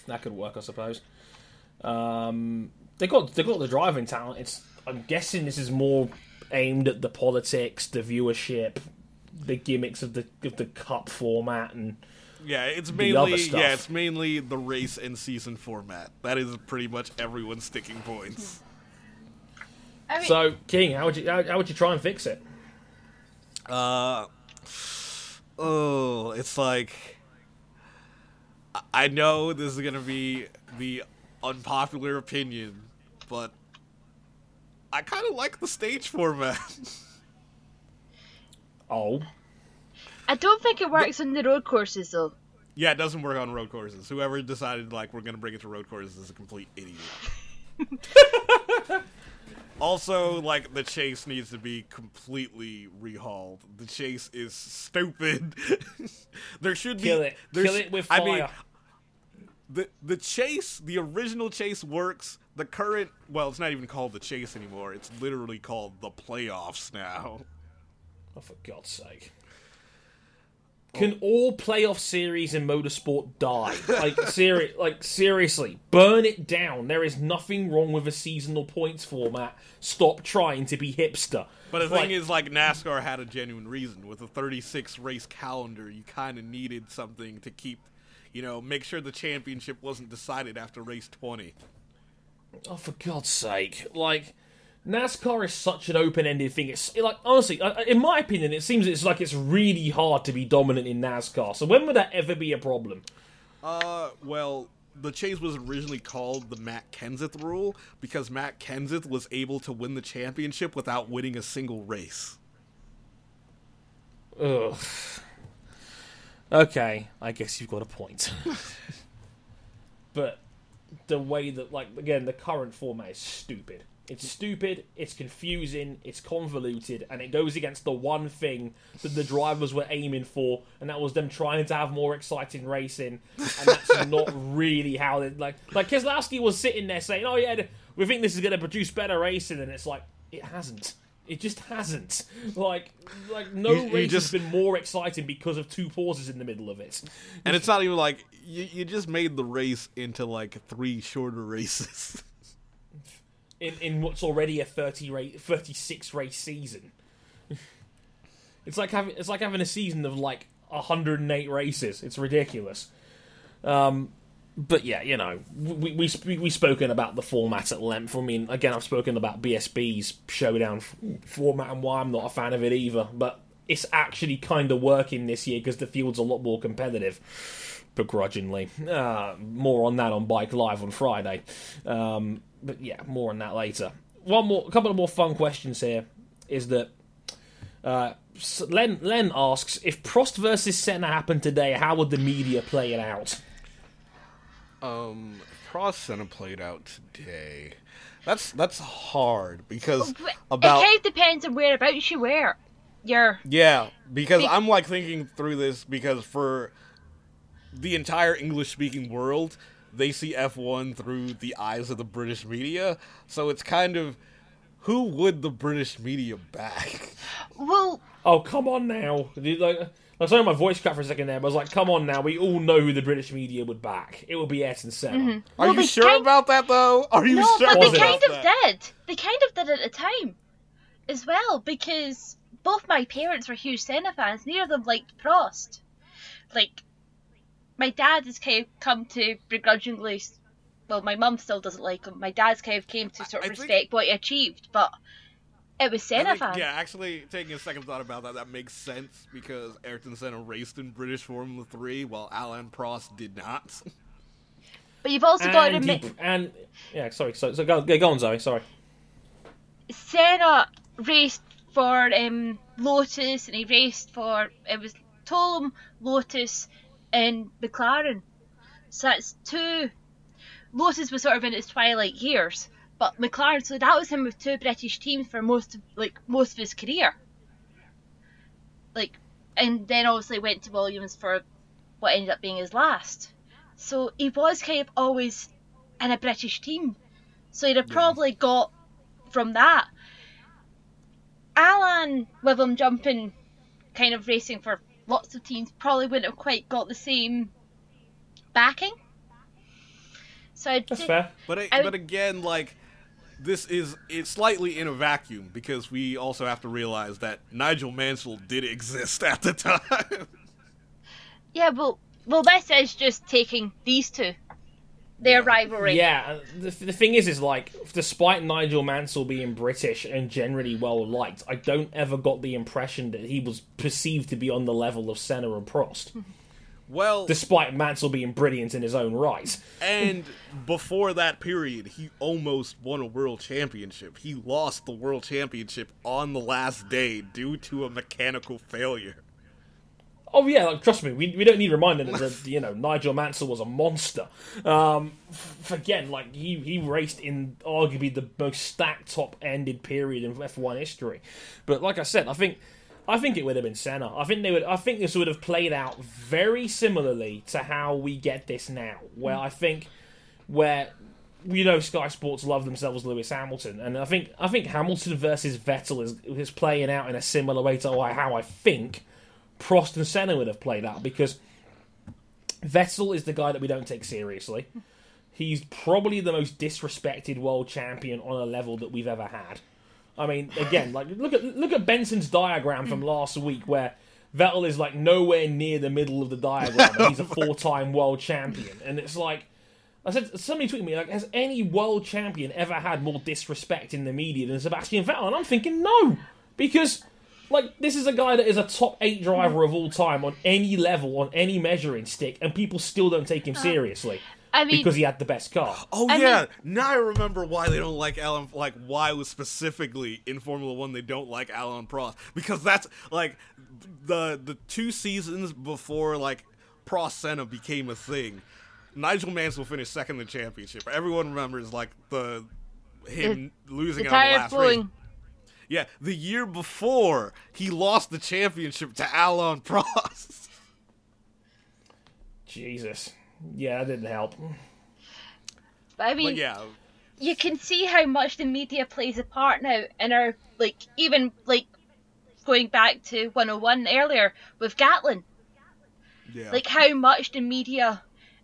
that could work, I suppose. Um, they got they got the driving talent. It's I'm guessing this is more aimed at the politics, the viewership, the gimmicks of the of the cup format, and Yeah, it's other mainly stuff. yeah, it's mainly the race and season format. That is pretty much everyone's sticking points. I mean, so King, how would you how, how would you try and fix it? Uh oh, it's like I- I know this is gonna be the unpopular opinion, but I kind of like the stage format. Oh, I don't think it works on the road courses though. yeah, it doesn't work on road courses. Whoever decided like we're gonna bring it to road courses is a complete idiot. also, like the chase needs to be completely rehauled. The chase is stupid. there should be kill it, kill it with I fire. mean, the the chase, the original chase works. The current, well, it's not even called the chase anymore. It's literally called the playoffs now. oh, for God's sake. Can oh. all playoff series in motorsport die? Like, seri- like seriously, burn it down. There is nothing wrong with a seasonal points format. Stop trying to be hipster. But the Like- thing is, like NASCAR had a genuine reason with a 36 race calendar. You kind of needed something to keep, you know, make sure the championship wasn't decided after race 20. Oh, for God's sake! Like, NASCAR is such an open-ended thing. It's like honestly, in my opinion, it seems it's like it's really hard to be dominant in NASCAR. So when would that ever be a problem? Uh, well, the chase was originally called the Matt Kenseth rule because Matt Kenseth was able to win the championship without winning a single race. Ugh. Okay, I guess you've got a point. but the way that, like, again, the current format is stupid. It's stupid, it's confusing, it's convoluted, and it goes against the one thing that the drivers were aiming for, and that was them trying to have more exciting racing. And that's not really how they like. Like Keselowski was sitting there saying, "Oh yeah, we think this is going to produce better racing," and it's like it hasn't. It just hasn't. Like, like no You- you race just- has been more exciting because of two pauses in the middle of it. And it's not even like you, you just made the race into like three shorter races. in, in what's already a 30 race, 36 race season. it's like having it's like having a season of like 108 races. It's ridiculous. Um, but yeah, you know, we we we spoken about the format at length. I mean, again, I've spoken about BSB's showdown f- format and why I'm not a fan of it either. But it's actually kind of working this year because the field's a lot more competitive. Begrudgingly, uh, more on that on Bike Live on Friday. Um, but yeah, more on that later. One more, a couple of more fun questions here. Is that uh, Len? Len asks if Prost versus Senna happened today, how would the media play it out? Um, Prost Senna played out today. That's that's hard because But about it kind of depends on whereabouts you were. You're Yeah, because Be- I'm like thinking through this because for the entire English speaking world, they see F1 through the eyes of the British media. So it's kind of who would the British media back? well. Oh, come on now. Like, I saw my voice cut for a second there, but I was like, come on now. We all know who the British media would back. It would be Ayrton Senna. Are Mm-hmm. Well, you sure kind- about that though? Are you No, sure but Was they kind of that? did. They kind of did at the time, as well, because both my parents were huge Senna fans. Neither of them liked Prost. Like, my dad has kind of come to begrudgingly. Well, my mum still doesn't like him. My dad's kind of came to sort of I think- respect what he achieved, but it was I Senna think- fans. yeah, actually, taking a second thought about that, that makes sense because Ayrton Senna raced in British Formula 3 while Alan Prost did not. But you've also got to And, he- admit, and yeah, sorry. So, so go, go on, Zoe. Sorry. Senna raced for um, Lotus and he raced for it was Toleman, Lotus, and McLaren. So that's two. Lotus was sort of in its twilight years, but McLaren. So that was him with two British teams for most of like most of his career. Like, and then obviously went to Williams for what ended up being his last. So he was kind of always in a British team. So he'd have probably got from that. Alan, with him jumping, kind of racing for lots of teams, probably wouldn't have quite got the same backing. So I'd That's say, fair. But I, I- but again, like this is it's slightly in a vacuum because we also have to realize that Nigel Mansell did exist at the time. yeah, well, well, this is just taking these two, their rivalry. Yeah, uh, the, the thing is, is like, despite Nigel Mansell being British and generally well liked, I don't ever got the impression that he was perceived to be on the level of Senna and Prost, well, despite Mansell being brilliant in his own right. and before that period, he almost won a world championship. He lost the world championship on the last day due to a mechanical failure. Oh yeah, like, trust me, we, we don't need reminding that you know Nigel Mansell was a monster. Um, f- again, like he he raced in arguably the most stacked top ended period in F1 history. But like I said, I think I think it would have been Senna. I think they would. I think this would have played out very similarly to how we get this now, where hmm. I think where you know Sky Sports love themselves Lewis Hamilton, and I think I think Hamilton versus Vettel is is playing out in a similar way to how I think Prost and Senna would have played out because Vettel is the guy that we don't take seriously. Hmm. He's probably the most disrespected world champion on a level that we've ever had. I mean, again, like look at look at Benson's diagram from last week where Vettel is like nowhere near the middle of the diagram. and he's a oh four-time world champion, and it's like I said. Somebody tweeted me like, "Has any world champion ever had more disrespect in the media than Sebastian Vettel?" And I'm thinking, no, because like this is a guy that is a top eight driver of all time on any level, on any measuring stick, and people still don't take him uh, seriously I mean, because he had the best car. Oh I yeah, mean- now I remember why they don't like Alan. Like why was specifically in Formula One they don't like Alan Prost because that's like the the two seasons before like Prost Senna became a thing. Nigel Mansell finished second in the championship. Everyone remembers like the him losing the out on the last blowing. race. Yeah, the year before he lost the championship to Alan Prost. Jesus, yeah, that didn't help. But I mean, But yeah, you can see how much the media plays a part now in our like even like going back to 101 earlier with Gatlin yeah. like how much the media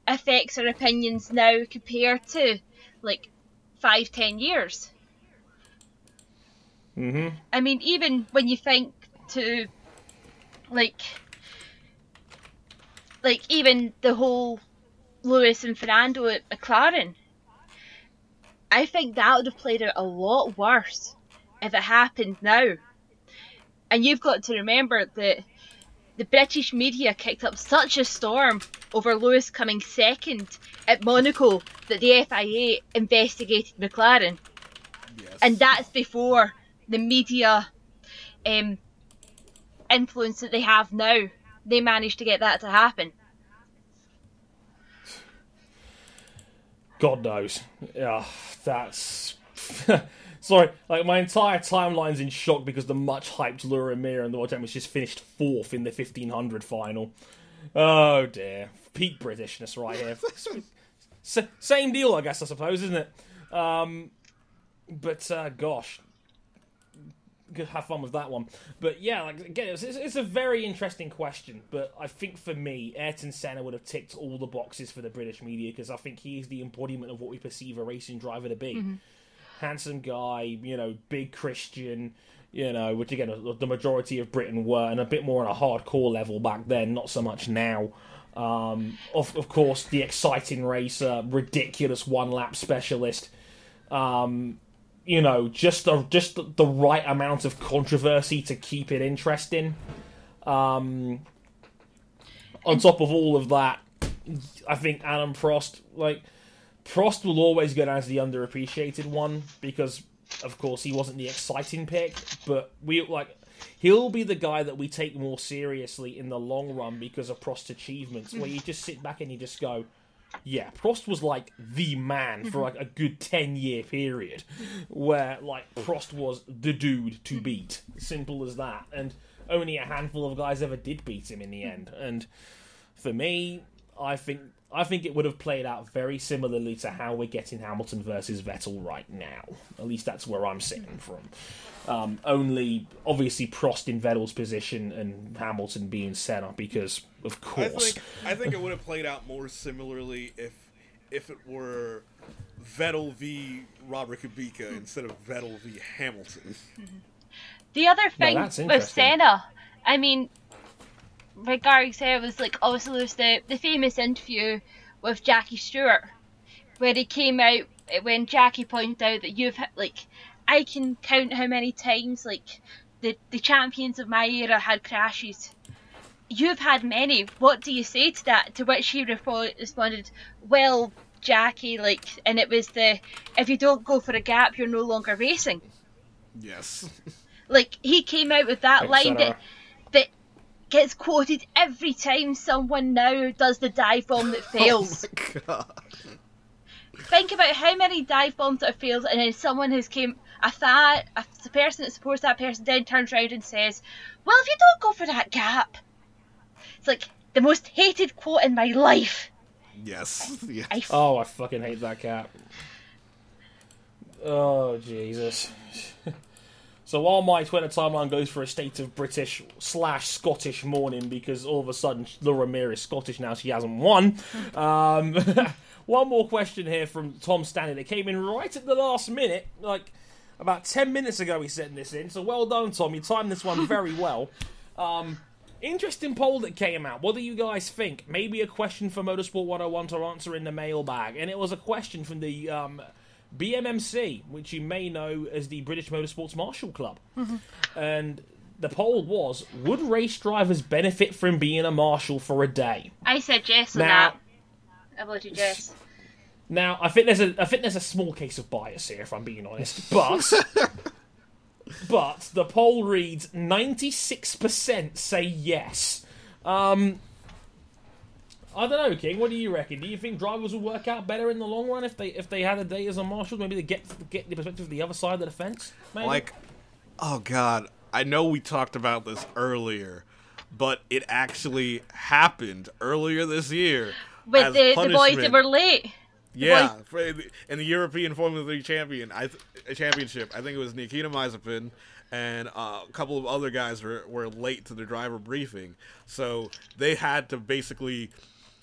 affects our opinions now compared to like five ten years Mm-hmm. I mean, even when you think to, like, like even the whole Lewis and Fernando at McLaren, I think that would have played out a lot worse if it happened now. And you've got to remember that the British media kicked up such a storm over Lewis coming second at Monaco that the FIA investigated McLaren. Yes. And that's before the media um, influence that they have now. They managed to get that to happen. God knows. Yeah, that's. Sorry, like my entire timeline's in shock because the much hyped Laura Muir and the World Champions just finished fourth in the 1500 final. Oh dear. Peak Britishness right here. S- same deal, I guess, I suppose, isn't it? Um, but uh, gosh, have fun with that one. But yeah, like again, it's, it's, a very interesting question. But I think for me, Ayrton Senna would have ticked all the boxes for the British media because I think he is the embodiment of what we perceive a racing driver to be. Handsome guy, you know, big Christian, you know, which again the majority of Britain were, and a bit more on a hardcore level back then, not so much now. Um, of, of course, the exciting racer, ridiculous one lap specialist. Um, you know, just the just the right amount of controversy to keep it interesting. Um, on top of all of that, I think Adam Prost, like Prost, will always go down as the underappreciated one because, of course, he wasn't the exciting pick. But we like he'll be the guy that we take more seriously in the long run because of Prost's achievements. Where you just sit back and you just go, yeah, Prost was like the man for like a good 10 year period where like Prost was the dude to beat. Simple as that. And only a handful of guys ever did beat him in the end. And for me, I think I think it would have played out very similarly to how we're getting Hamilton versus Vettel right now. At least that's where I'm sitting from. Um, only obviously Prost in Vettel's position and Hamilton being Senna because of I course. think I think it would have played out more similarly if if it were Vettel v Robert Kubica instead of Vettel v Hamilton. The other thing that's with interesting. Senna, I mean, regarding Senna was like obviously there's the the famous interview with Jackie Stewart where he came out when Jackie pointed out that you've had like I can count how many times like the the champions of my era had crashes. You've had many. What do you say to that? To which he repo- responded, "Well, Jackie, like, and it was the if you don't go for a gap, you're no longer racing." Yes. Like he came out with that Thanks, line Sarah. that that gets quoted every time someone now does the dive bomb that oh fails. God. Think about how many dive bombs that have failed, and then someone has came a that a the person that supports that person then turns around and says, "Well, if you don't go for that gap," it's like the most hated quote in my life. Yes. yes. I f- Oh, I fucking hate that cat. Oh, Jesus. so while my Twitter timeline goes for a state of British slash Scottish mourning because all of a sudden Laura Muir is Scottish now, she hasn't won. Um, one more question here from Tom Stanley that came in right at the last minute, like about 10 minutes ago he sent this in, so well done, Tom. You timed this one very well. Um, Interesting poll that came out. What do you guys think? Maybe a question for Motorsport 101 to answer in the mailbag. And it was a question from the um, BMMC, which you may know as the British Motorsports Marshall Club. And the poll was Would race drivers benefit from being a marshal for a day? I said yes on Now- that. I voted yes. Now, I think there's a I think there's a small case of bias here, if I'm being honest. But but the poll reads 96% say yes. Um, I don't know, King. What do you reckon? Do you think drivers will work out better in the long run if they if they had a day as a marshal? Maybe they get get the perspective of the other side of the fence. Maybe? Like, oh god, I know we talked about this earlier, but it actually happened earlier this year. With as the, the boys that were late. Yeah, for, in the European Formula Three champion, I th- championship, I think it was Nikita Mazepin and uh, a couple of other guys were, were late to the driver briefing, so they had to basically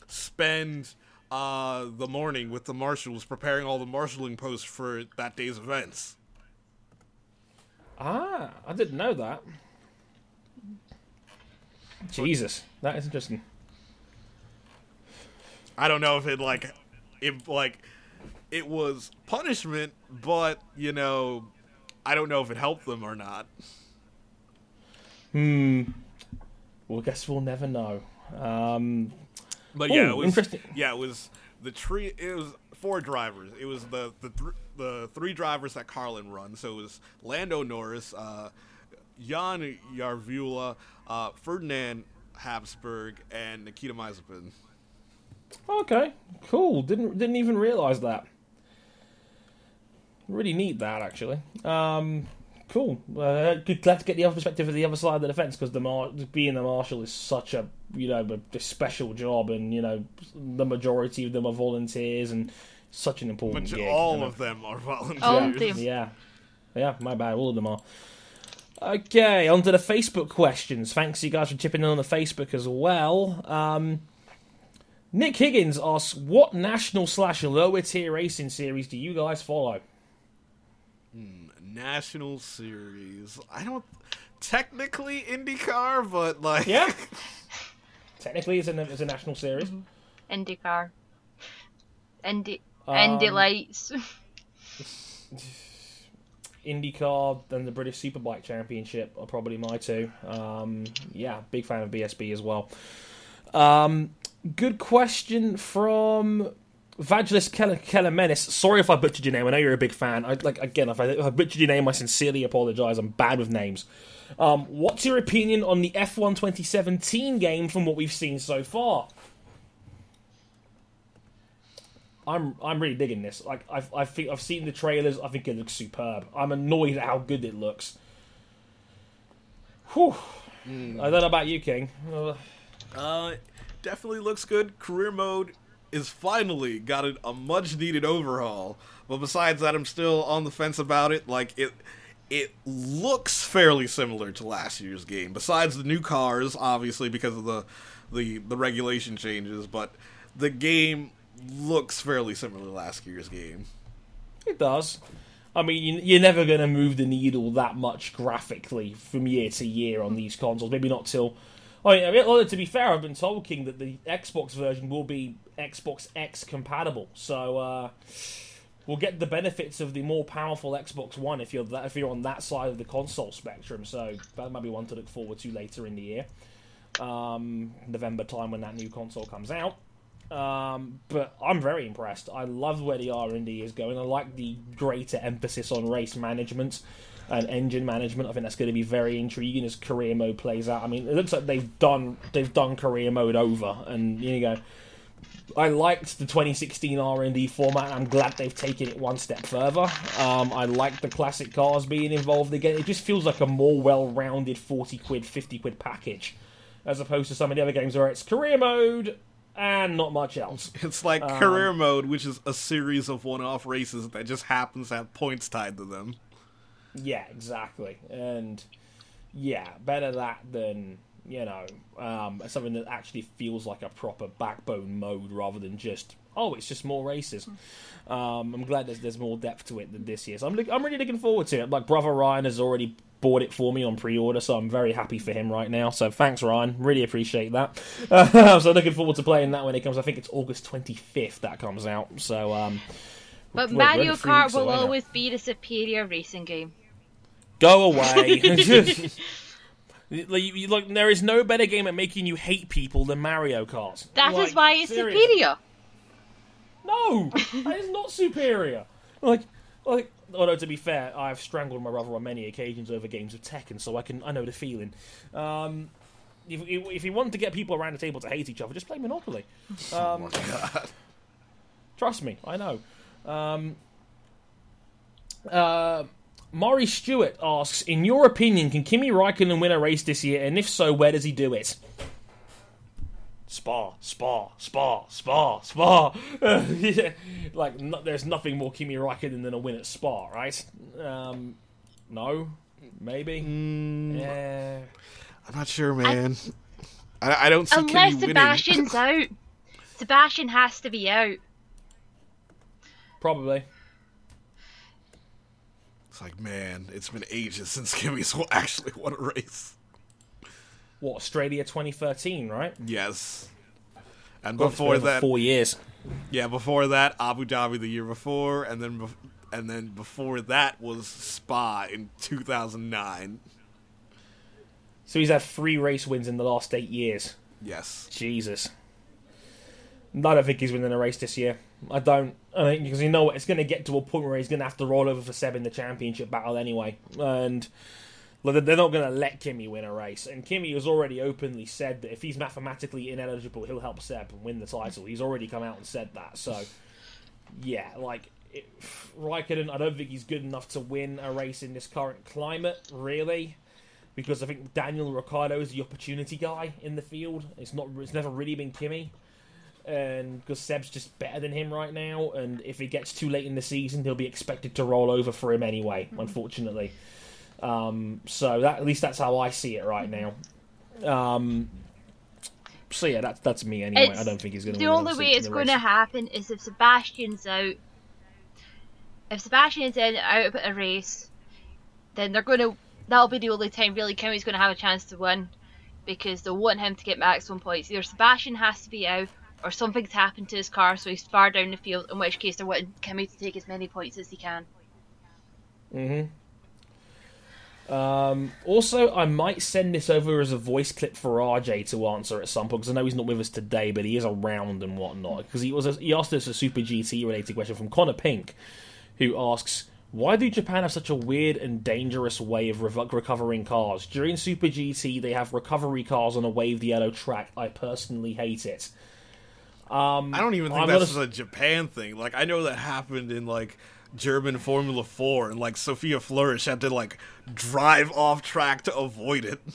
spend uh, the morning with the marshals preparing all the marshalling posts for that day's events. Ah, I didn't know that. Jesus, that is interesting. I don't know if it like, it like, it was punishment, but you know, I don't know if it helped them or not. Hmm. Well, I guess we'll never know. Um, But yeah, it was interesting. Yeah, it was the tree. It was four drivers. It was the the th- the three drivers that Carlin runs. So it was Lando Norris, uh, Jehan Daruvala, uh, Ferdinand Habsburg, and Nikita Mazepin. okay, cool. Didn't didn't even realize that. Really neat that actually. Um, cool. Uh, good, glad to get the other perspective of the other side of the fence because the mar- being a marshal is such a you know a, a special job, and you know the majority of them are volunteers and such an important. Which gig, all of them are volunteers. All of them. Yeah. Yeah, my bad. All of them are. Okay, on to the Facebook questions. Thanks, you guys, for chipping in on the Facebook as well. Um, Nick Higgins asks, "What national slash lower tier racing series do you guys follow?" National Series. I don't technically IndyCar, but like Yeah, technically, it's a, it's a national series. IndyCar. Indy. Um, Indy Lights. IndyCar and the British Superbike Championship are probably my two. Um, yeah, big fan of BSB as well. Um, good question from Vagelis Kelamenis. Sorry if I butchered your name. I know you're a big fan. I, like again, if I, if I butchered your name, I sincerely apologise. I'm bad with names. Um, what's your opinion on the F1 2017 game from what we've seen so far? I'm I'm really digging this. Like I've I think I've seen the trailers. I think it looks superb. I'm annoyed at how good it looks. Whew. I don't know about you, King. Uh, definitely looks good. Career mode is finally got a, much needed overhaul. But besides that, I'm still on the fence about it. Like it, it looks fairly similar to last year's game. Besides the new cars, obviously because of the the the regulation changes, but the game looks fairly similar to last year's game. It does. I mean, you- you're never going to move the needle that much graphically from year to year on these consoles. Maybe not till. I mean, to be fair, I've been told King that the Xbox version will be Xbox X compatible, so uh, we'll get the benefits of the more powerful Xbox One if you're that, if you're on that side of the console spectrum. So that might be one to look forward to later in the year, um, November time when that new console comes out. Um, but I'm very impressed. I love where the R and D is going. I like the greater emphasis on race management and engine management. I think that's going to be very intriguing as career mode plays out. I mean, it looks like they've done they've done career mode over, and you go. I liked the 2016 R&D format. I'm glad they've taken it one step further. Um, I like the classic cars being involved again. It just feels like a more well-rounded 40 quid, 50 quid package, as opposed to some of the other games where it's career mode and not much else. It's like career mode, which is a series of one-off races that just happens to have points tied to them. Yeah, exactly. And yeah, better that than you know um, something that actually feels like a proper backbone mode rather than just oh, it's just more races. Um, I'm glad there's there's more depth to it than this year. So I'm look- I'm really looking forward to it. Like brother Ryan has already bought it for me on pre-order, so I'm very happy for him right now. So thanks Ryan, really appreciate that. so looking forward to playing that when it comes. I think it's August 25th that comes out. So um, But we're- we're Mario Kart will away always be the superior racing game. Go away. Like, you- you- Look, there is no better game at making you hate people than Mario Kart. That is Like, why it's seriously. superior. No, that is not superior. Like, like. Although to be fair, I've strangled my brother on many occasions over games of Tekken, so I can I know the feeling. Um, if, if you want to get people around the table to hate each other, just play Monopoly. Um, Trust me, I know. Um, uh, Maury Stewart asks, in your opinion, can Kimi Raikkonen win a race this year? And if so, where does he do it? Spa, Spa, Spa, Spa, Spa. yeah. Like, no, there's nothing more Kimi Raikkonen than a win at Spa, right? Um, no, maybe. Yeah. I'm not sure, man. I, I don't see Unless Kenny winning. Sebastian's out. Sebastian has to be out. Probably. It's like, man, it's been ages since Kimi's actually won a race. What Australia 2013, right? Yes. And before that, four years. yeah, before that, Abu Dhabi the year before, and then bef- and then before that was Spa in 2009. So he's had three race wins in the last eight years. Yes. Jesus. I don't think he's winning a race this year. I don't. I think because you know what, it's going to get to a point where he's going to have to roll over for Seb in the championship battle anyway, and like, they're not going to let Kimi win a race. And Kimi has already openly said that if he's mathematically ineligible, he'll help Seb win the title. He's already come out and said that. So, yeah, like it, Raikkonen, I don't think he's good enough to win a race in this current climate, really because I think Daniel Ricciardo is the opportunity guy in the field. It's not. It's never really been Kimi, and because Seb's just better than him right now. And if it gets too late in the season, he'll be expected to roll over for him anyway. Unfortunately, um, so that at least that's how I see it right now. Um, so yeah, that's that's me anyway. It's- I don't think he's going to. The only way it's going to happen is if Sebastian's out. If Sebastian's in out of a race, then they're going to. That'll be the only time really Kimi's going to have a chance to win, because they'll want him to get maximum points. Either Sebastian has to be out, or something's happened to his car, so he's far down the field. In which case, they're wanting to take as many points as he can. Um, also, I might send this over as a voice clip for RJ to answer at some point because I know he's not with us today, but he is around and whatnot. Because he was he asked us a Super GT related question from Connor Pink, who asks, "Why do Japan have such a weird and dangerous way of recovering cars? During Super GT, they have recovery cars on a waved yellow track. I personally hate it." Um, I don't even think I'm that's gonna- a Japan thing. Like I know that happened in like German Formula 4 and like Sophia Flörsch had to like drive off track to avoid it.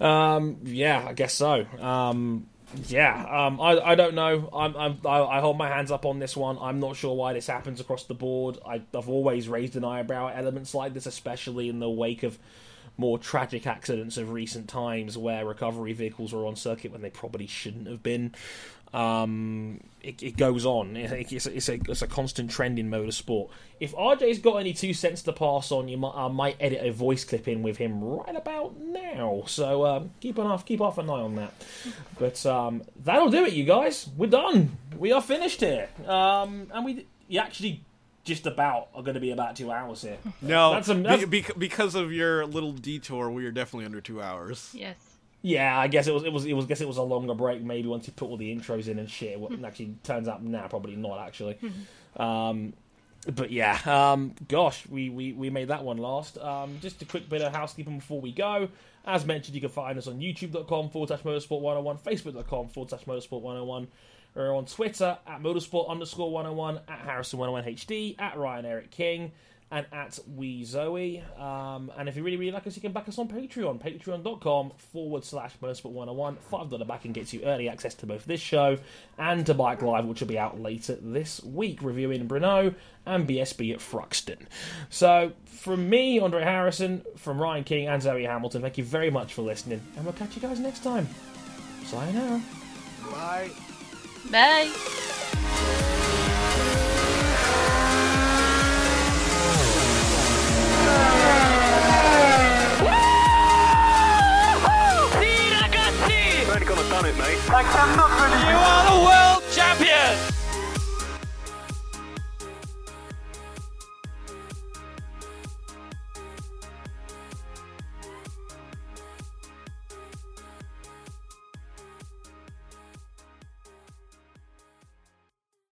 Yeah, I guess so. Um, yeah, um, I, I don't know. I'm, I'm, I, I hold my hands up on this one. I'm not sure why this happens across the board. I, I've always raised an eyebrow at elements like this, especially in the wake of more tragic accidents of recent times where recovery vehicles were on circuit when they probably shouldn't have been. Um, it, it goes on. It- It's it's, a, it's a constant trend in motorsport. If RJ's got any two cents to pass on, you might I might edit a voice clip in with him right about now. So um, keep an off keep off an eye on that. But um, that'll do it, you guys. We're done. We are finished here. Um, and we you actually just about are going to be about two hours here. No, that's, a, that's... Be, because of your little detour, we are definitely under two hours. Yes. Yeah, I guess it was. It was. It was. I guess it was a longer break. Maybe once you put all the intros in and shit. What actually turns out now, nah, probably not actually. Mm-hmm. um, but yeah, um, gosh, we, we, we made that one last. Um, just a quick bit of housekeeping before we go. As mentioned, you can find us on youtube.com forward slash motorsport101, facebook.com forward slash motorsport101, are on Twitter at motorsport underscore 101, at Harrison 101 HD, at Ryan Eric King, and at We Zoe. Um, and if you really, really like us, you can back us on Patreon, patreon.com forward slash motorsport 101. $5 back and gets you early access to both this show and to Bike Live, which will be out later this week, reviewing Brno and BSB at Thruxton. So, from me, Andre Harrison, from Ryan King and Zoe Hamilton, thank you very much for listening, and we'll catch you guys next time. Sayonara. Bye. Bye. I cannot believe You are the world!